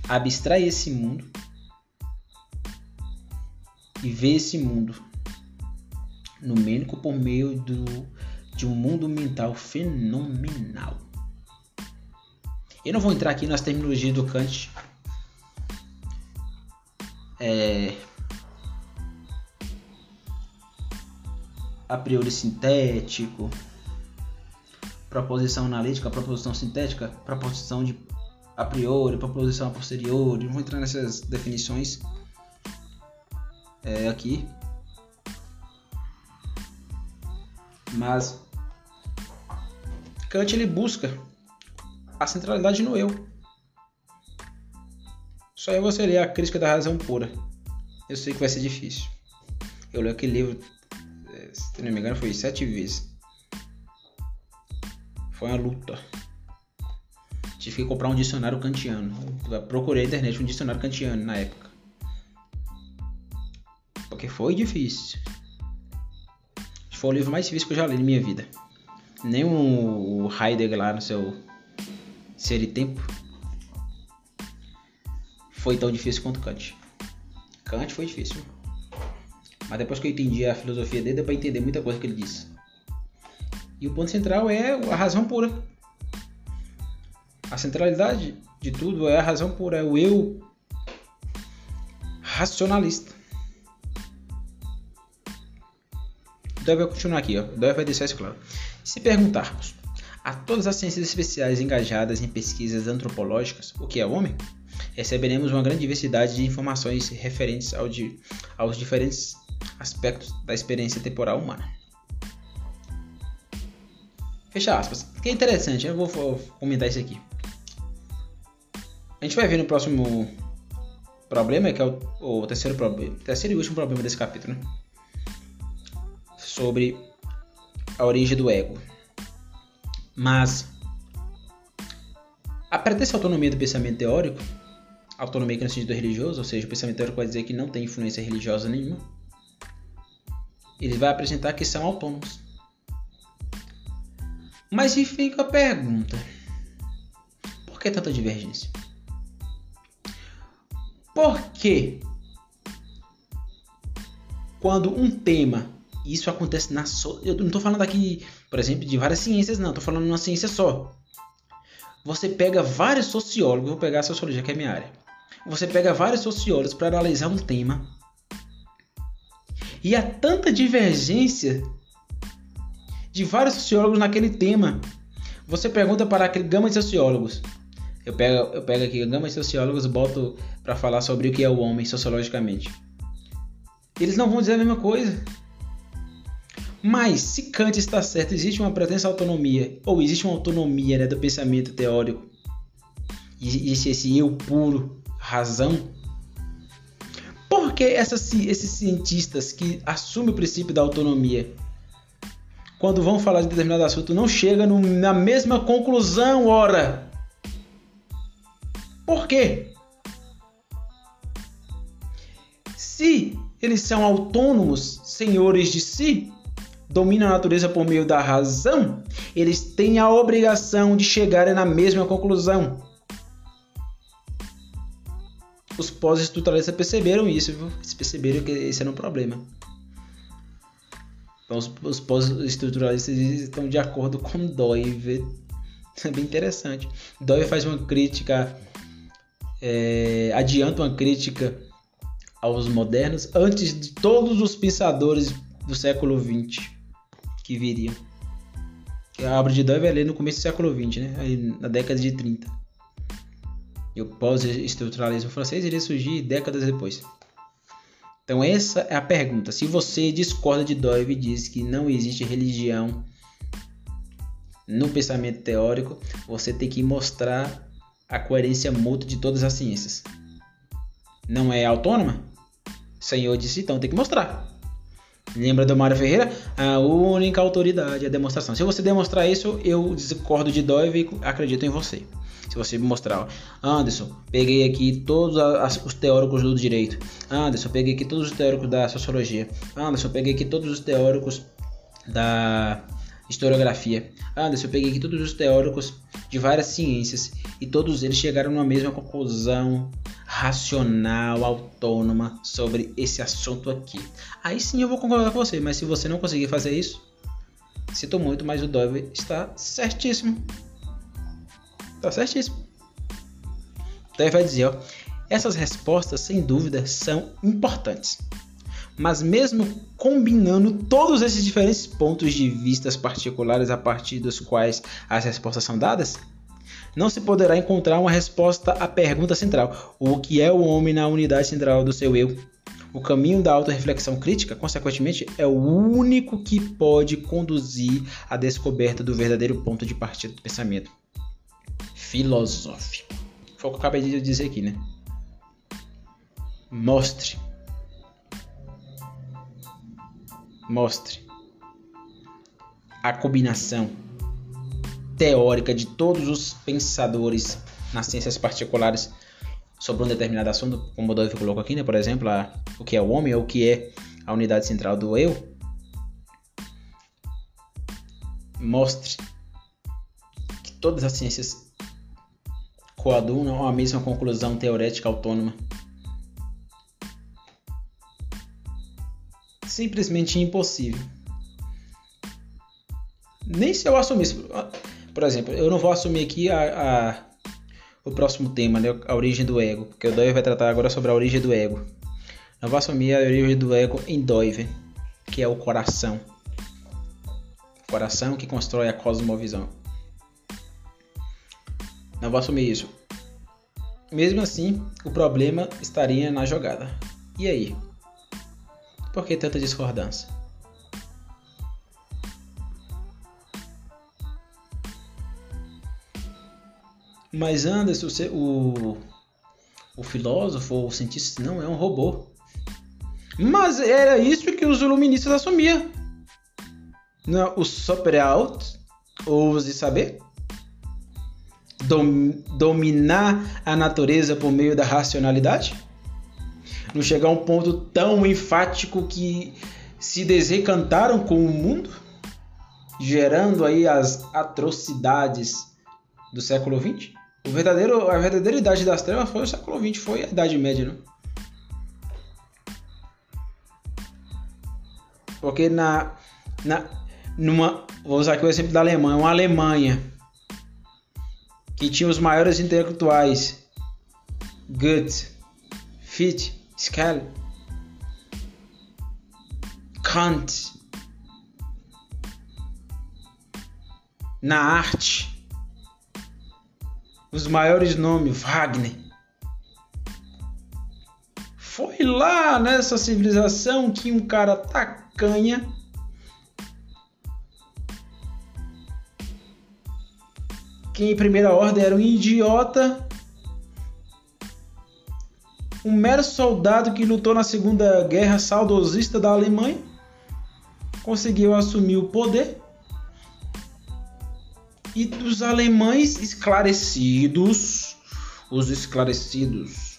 abstrai esse mundo e vê esse mundo numênico por meio do, de um mundo mental fenomenal. Eu não vou entrar aqui nas terminologias do Kant. É, a priori sintético, proposição analítica, proposição sintética, proposição de a priori, proposição a posteriori. Não vou entrar nessas definições é, aqui. Mas Kant ele busca a centralidade no eu. Só é você ler a crítica da razão pura. Eu sei que vai ser difícil. Eu leio aquele livro, é, se não me engano, foi sete vezes. Foi uma luta. Tive que comprar um dicionário kantiano. procurei na internet um dicionário kantiano na época. Porque foi difícil. Foi o livro mais difícil que eu já li na minha vida. Nem o Heidegger lá no seu Ser e Tempo foi tão difícil quanto Kant. Kant foi difícil. Mas depois que eu entendi a filosofia dele, deu para entender muita coisa que ele disse. E o ponto central é a razão pura. A centralidade de tudo é a razão pura, é o eu racionalista. Deve continuar aqui, ó. Deve vai deixar isso claro. Se perguntarmos a todas as ciências especiais engajadas em pesquisas antropológicas o que é homem, receberemos uma grande diversidade de informações referentes ao de, aos diferentes aspectos da experiência temporal humana. Fecha aspas. Que é interessante, eu vou, comentar isso aqui. A gente vai ver no próximo problema, que é o, o terceiro problema, terceiro e último problema desse capítulo, né? sobre a origem do ego. Mas a pretensa autonomia do pensamento teórico, autonomia que no sentido religioso, ou seja, o pensamento teórico vai dizer que não tem influência religiosa nenhuma, ele vai apresentar que são autônomos. Mas e fica a pergunta: por que tanta divergência? Por que quando um tema, isso acontece na so... eu não estou falando aqui, por exemplo, de várias ciências, não, estou falando de uma ciência só. Você pega vários sociólogos, vou pegar a sociologia que é minha área. Você pega vários sociólogos para analisar um tema e há tanta divergência de vários sociólogos naquele tema. Você pergunta para aquele gama de sociólogos. Eu pego, eu pego aqui gama de sociólogos boto para falar sobre o que é o homem sociologicamente. Eles não vão dizer a mesma coisa. Mas se Kant está certo, existe uma pretensa autonomia, ou existe uma autonomia né, do pensamento teórico, e esse, esse eu puro, razão, por que essas, esses cientistas que assumem o princípio da autonomia, quando vão falar de determinado assunto, não chegam no, na mesma conclusão, ora? Por quê? Se eles são autônomos, senhores de si, dominam a natureza por meio da razão, eles têm a obrigação de chegarem na mesma conclusão os pós-estruturalistas perceberam isso? Eles perceberam que esse era um problema. Então, os, os pós-estruturalistas estão de acordo com Doive. É bem interessante. Doive faz uma crítica, é, adianta uma crítica aos modernos antes de todos os pensadores do século XX que viriam. A obra de Doive é ler no começo do século XX, né? Aí, na década de 30. E o pós-estruturalismo francês iria surgir décadas depois. Então essa é a pergunta. Se você discorda de Doive e diz que não existe religião no pensamento teórico, você tem que mostrar a coerência mútua de todas as ciências. Não é autônoma? Senhor disse, então tem que mostrar. Lembra do Mário Ferreira? A única autoridade é a demonstração. Se você demonstrar isso, eu discordo de Doive e acredito em você. Se você me mostrar, Anderson, peguei aqui todos os teóricos do direito. Anderson, peguei aqui todos os teóricos da sociologia. Anderson, peguei aqui todos os teóricos da historiografia. Anderson, peguei aqui todos os teóricos de várias ciências e todos eles chegaram numa mesma conclusão racional, autônoma sobre esse assunto aqui. Aí sim eu vou concordar com você, mas se você não conseguir fazer isso, sinto muito, mas o Dove está certíssimo. Tá certíssimo. Então ele vai dizer, ó, essas respostas sem dúvida são importantes. Mas mesmo combinando todos esses diferentes pontos de vistas particulares a partir dos quais as respostas são dadas, não se poderá encontrar uma resposta à pergunta central: o que é o homem na unidade central do seu eu? O caminho da autorreflexão crítica, consequentemente, é o único que pode conduzir à descoberta do verdadeiro ponto de partida do pensamento filosófico. Foi o que eu acabei de dizer aqui, né? Mostre. Mostre a combinação teórica de todos os pensadores nas ciências particulares sobre um determinado assunto, como o Dolph colocou aqui, né? Por exemplo, a, o que é o homem ou o que é a unidade central do eu. Mostre que todas as ciências coadunam a mesma conclusão teorética autônoma. simplesmente impossível. Nem se eu assumisse. Por exemplo, eu não vou assumir aqui a, a o próximo tema, né? a origem do ego, porque o Doiver vai tratar agora sobre a origem do ego. Eu vou assumir a origem do ego em Doiver, que é o coração. O coração que constrói a cosmovisão. Não vou assumir isso. Mesmo assim, o problema estaria na jogada. E aí? Por que tanta discordância? Mas Anderson, o, o filósofo, o cientista, não é um robô. Mas era isso que os iluministas assumiam. Não, o super alto, ouse saber? Dom, dominar a natureza por meio da racionalidade? Não chegar a um ponto tão enfático que se desencantaram com o mundo, gerando aí as atrocidades do século XX? O verdadeiro, a verdadeira idade das trevas foi o século XX, foi a Idade Média, né? Porque na, na numa, vou usar aqui o exemplo da Alemanha, uma Alemanha que tinha os maiores intelectuais, Goethe, Fichte, Schelling, Kant, na arte, os maiores nomes, Wagner. Foi lá nessa civilização que um cara tacanha que em primeira ordem era um idiota, um mero soldado que lutou na Segunda Guerra saudosista da Alemanha, conseguiu assumir o poder e dos alemães esclarecidos, os esclarecidos,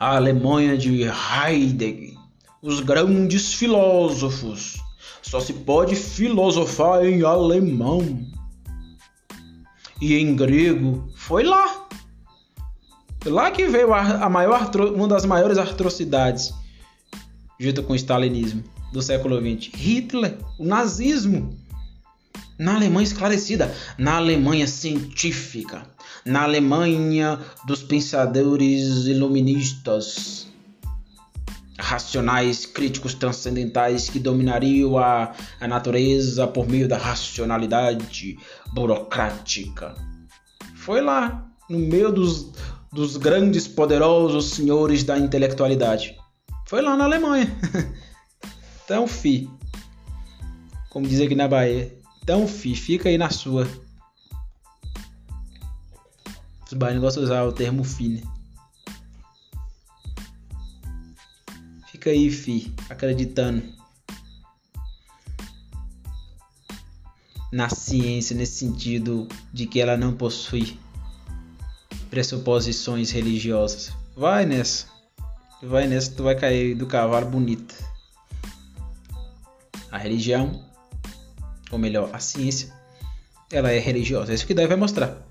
a Alemanha de Heidegger, os grandes filósofos. Só se pode filosofar em alemão e em grego. Foi lá. Lá que veio a, maior, uma das maiores atrocidades, junto com o stalinismo do século XX. Hitler, o nazismo na Alemanha esclarecida, na Alemanha científica, na Alemanha dos pensadores iluministas, racionais, críticos transcendentais que dominariam a, a natureza por meio da racionalidade burocrática. Foi lá, no meio dos, dos grandes, poderosos senhores da intelectualidade. Foi lá na Alemanha. então, fi, como diz aqui na Bahia, então, fi, fica aí na sua. Os baianos gostam de usar o termo fi, né? Fica aí, fi, acreditando na ciência nesse sentido de que ela não possui pressuposições religiosas. Vai nessa. Vai nessa, tu vai cair do cavalo bonita. A religião ou melhor, a ciência, ela é religiosa. É isso que daí vai mostrar.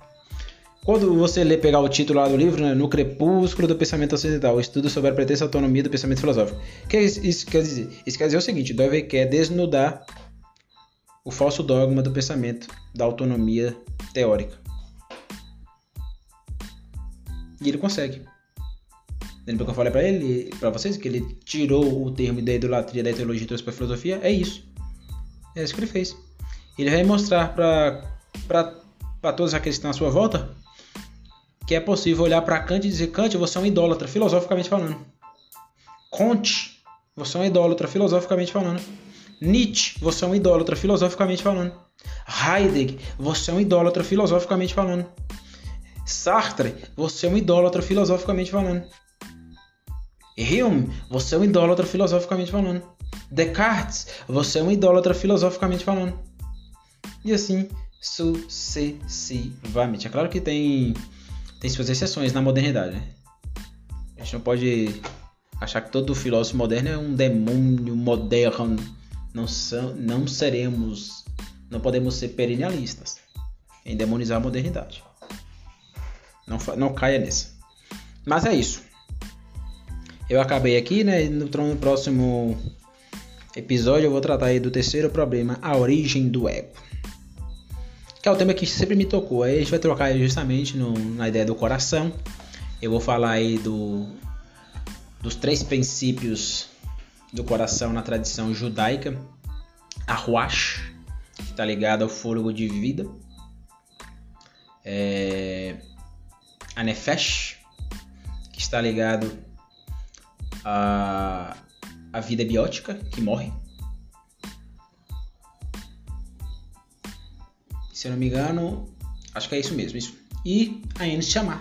Quando você ler, pegar o título lá do livro, né, No Crepúsculo do Pensamento Ocidental, estudo sobre a pretensa autonomia do pensamento filosófico. O que isso quer dizer? Isso quer dizer o seguinte, Dove quer desnudar o falso dogma do pensamento da autonomia teórica. E ele consegue. Lembra que eu falei para ele, para vocês, que ele tirou o termo da idolatria da teologia e trouxe para filosofia? É isso. É isso que ele fez. Ele vai mostrar para todos aqueles que estão à sua volta que é possível olhar para Kant e dizer: Kant, você é um idólatra, filosoficamente falando. Conte, você é um idólatra, filosoficamente falando. Nietzsche, você é um idólatra, filosoficamente falando. Heidegger, você é um idólatra, filosoficamente falando. Sartre, você é um idólatra, filosoficamente falando. Hume, você é um idólatra, filosoficamente falando. Descartes, você é um idólatra, filosoficamente falando e assim sucessivamente. É claro que tem, tem suas exceções na modernidade, né? A gente não pode achar que todo filósofo moderno é um demônio moderno. Não, são, não seremos, não podemos ser perennialistas em demonizar a modernidade. Não, não caia nessa. Mas é isso. Eu acabei aqui, né? No próximo episódio eu vou tratar aí do terceiro problema, a origem do ego. Que é o tema que sempre me tocou. Aí a gente vai trocar justamente no, na ideia do coração. Eu vou falar aí do, dos três princípios do coração na tradição judaica. A Ruach, que está ligada ao fôlego de vida. É, a Nefesh, que está ligado a, a vida biótica, que morre. Se eu não me engano, acho que é isso mesmo. Isso. E a Enshama.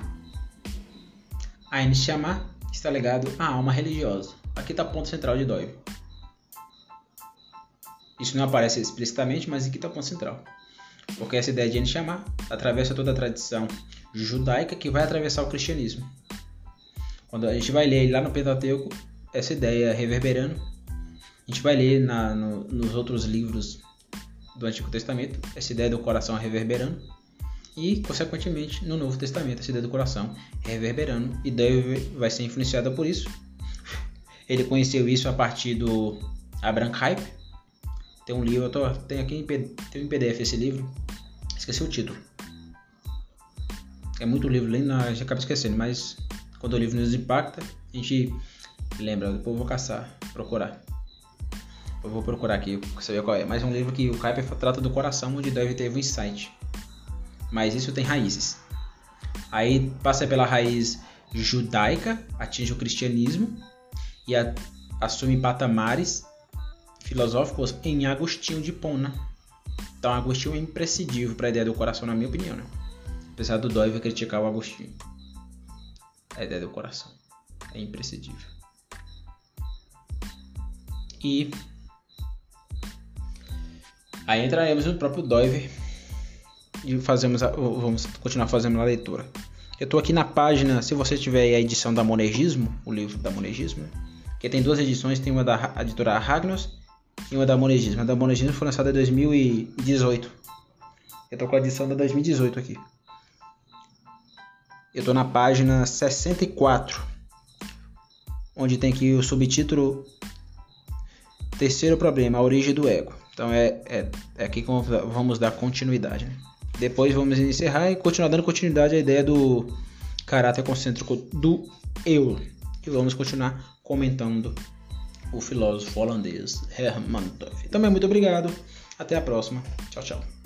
A Enshama está ligado à alma religiosa. Aqui está o ponto central de Dói. Isso não aparece explicitamente, mas aqui está o ponto central. Porque essa ideia de Enshama atravessa toda a tradição judaica que vai atravessar o cristianismo. Quando a gente vai ler lá no Pentateuco, essa ideia reverberando, a gente vai ler na, no, nos outros livros do Antigo Testamento, essa ideia do coração reverberando, e, consequentemente, no Novo Testamento, essa ideia do coração reverberando, e David vai ser influenciada por isso. Ele conheceu isso a partir do Abraham Kuyper. Tem um livro, tô, tenho aqui em, tem um PDF esse livro, esqueci o título. É muito livro, lendo, já acaba esquecendo, mas quando o livro nos impacta, a gente lembra. Depois vou caçar, procurar. Eu vou procurar aqui saber qual é. Mas é um livro que o Kuiper trata do coração, onde deve ter um insight. Mas isso tem raízes. Aí passa pela raiz judaica, atinge o cristianismo e a, assume patamares filosóficos em Agostinho de Pona. Então Agostinho é imprescindível para a ideia do coração, na minha opinião. Né? Apesar do Doiver criticar o Agostinho a ideia do coração. É imprescindível. E aí entraremos no próprio Doiver e fazemos a, vamos continuar fazendo a leitura. Eu estou aqui na página, se você tiver a edição da Monergismo, o livro da Monergismo, que tem duas edições, tem uma da editora Ragnos e uma da Monergismo. A da Monergismo foi lançada em 2018. Eu estou com a edição da 2018 aqui. Eu estou na página 64, onde tem aqui o subtítulo Terceiro problema, a origem do ego. Então é, é, é aqui que vamos dar continuidade. Né? Depois vamos encerrar e continuar dando continuidade à ideia do caráter concêntrico do eu. E vamos continuar comentando o filósofo holandês Herman Duff. Também muito obrigado. Até a próxima. Tchau, tchau.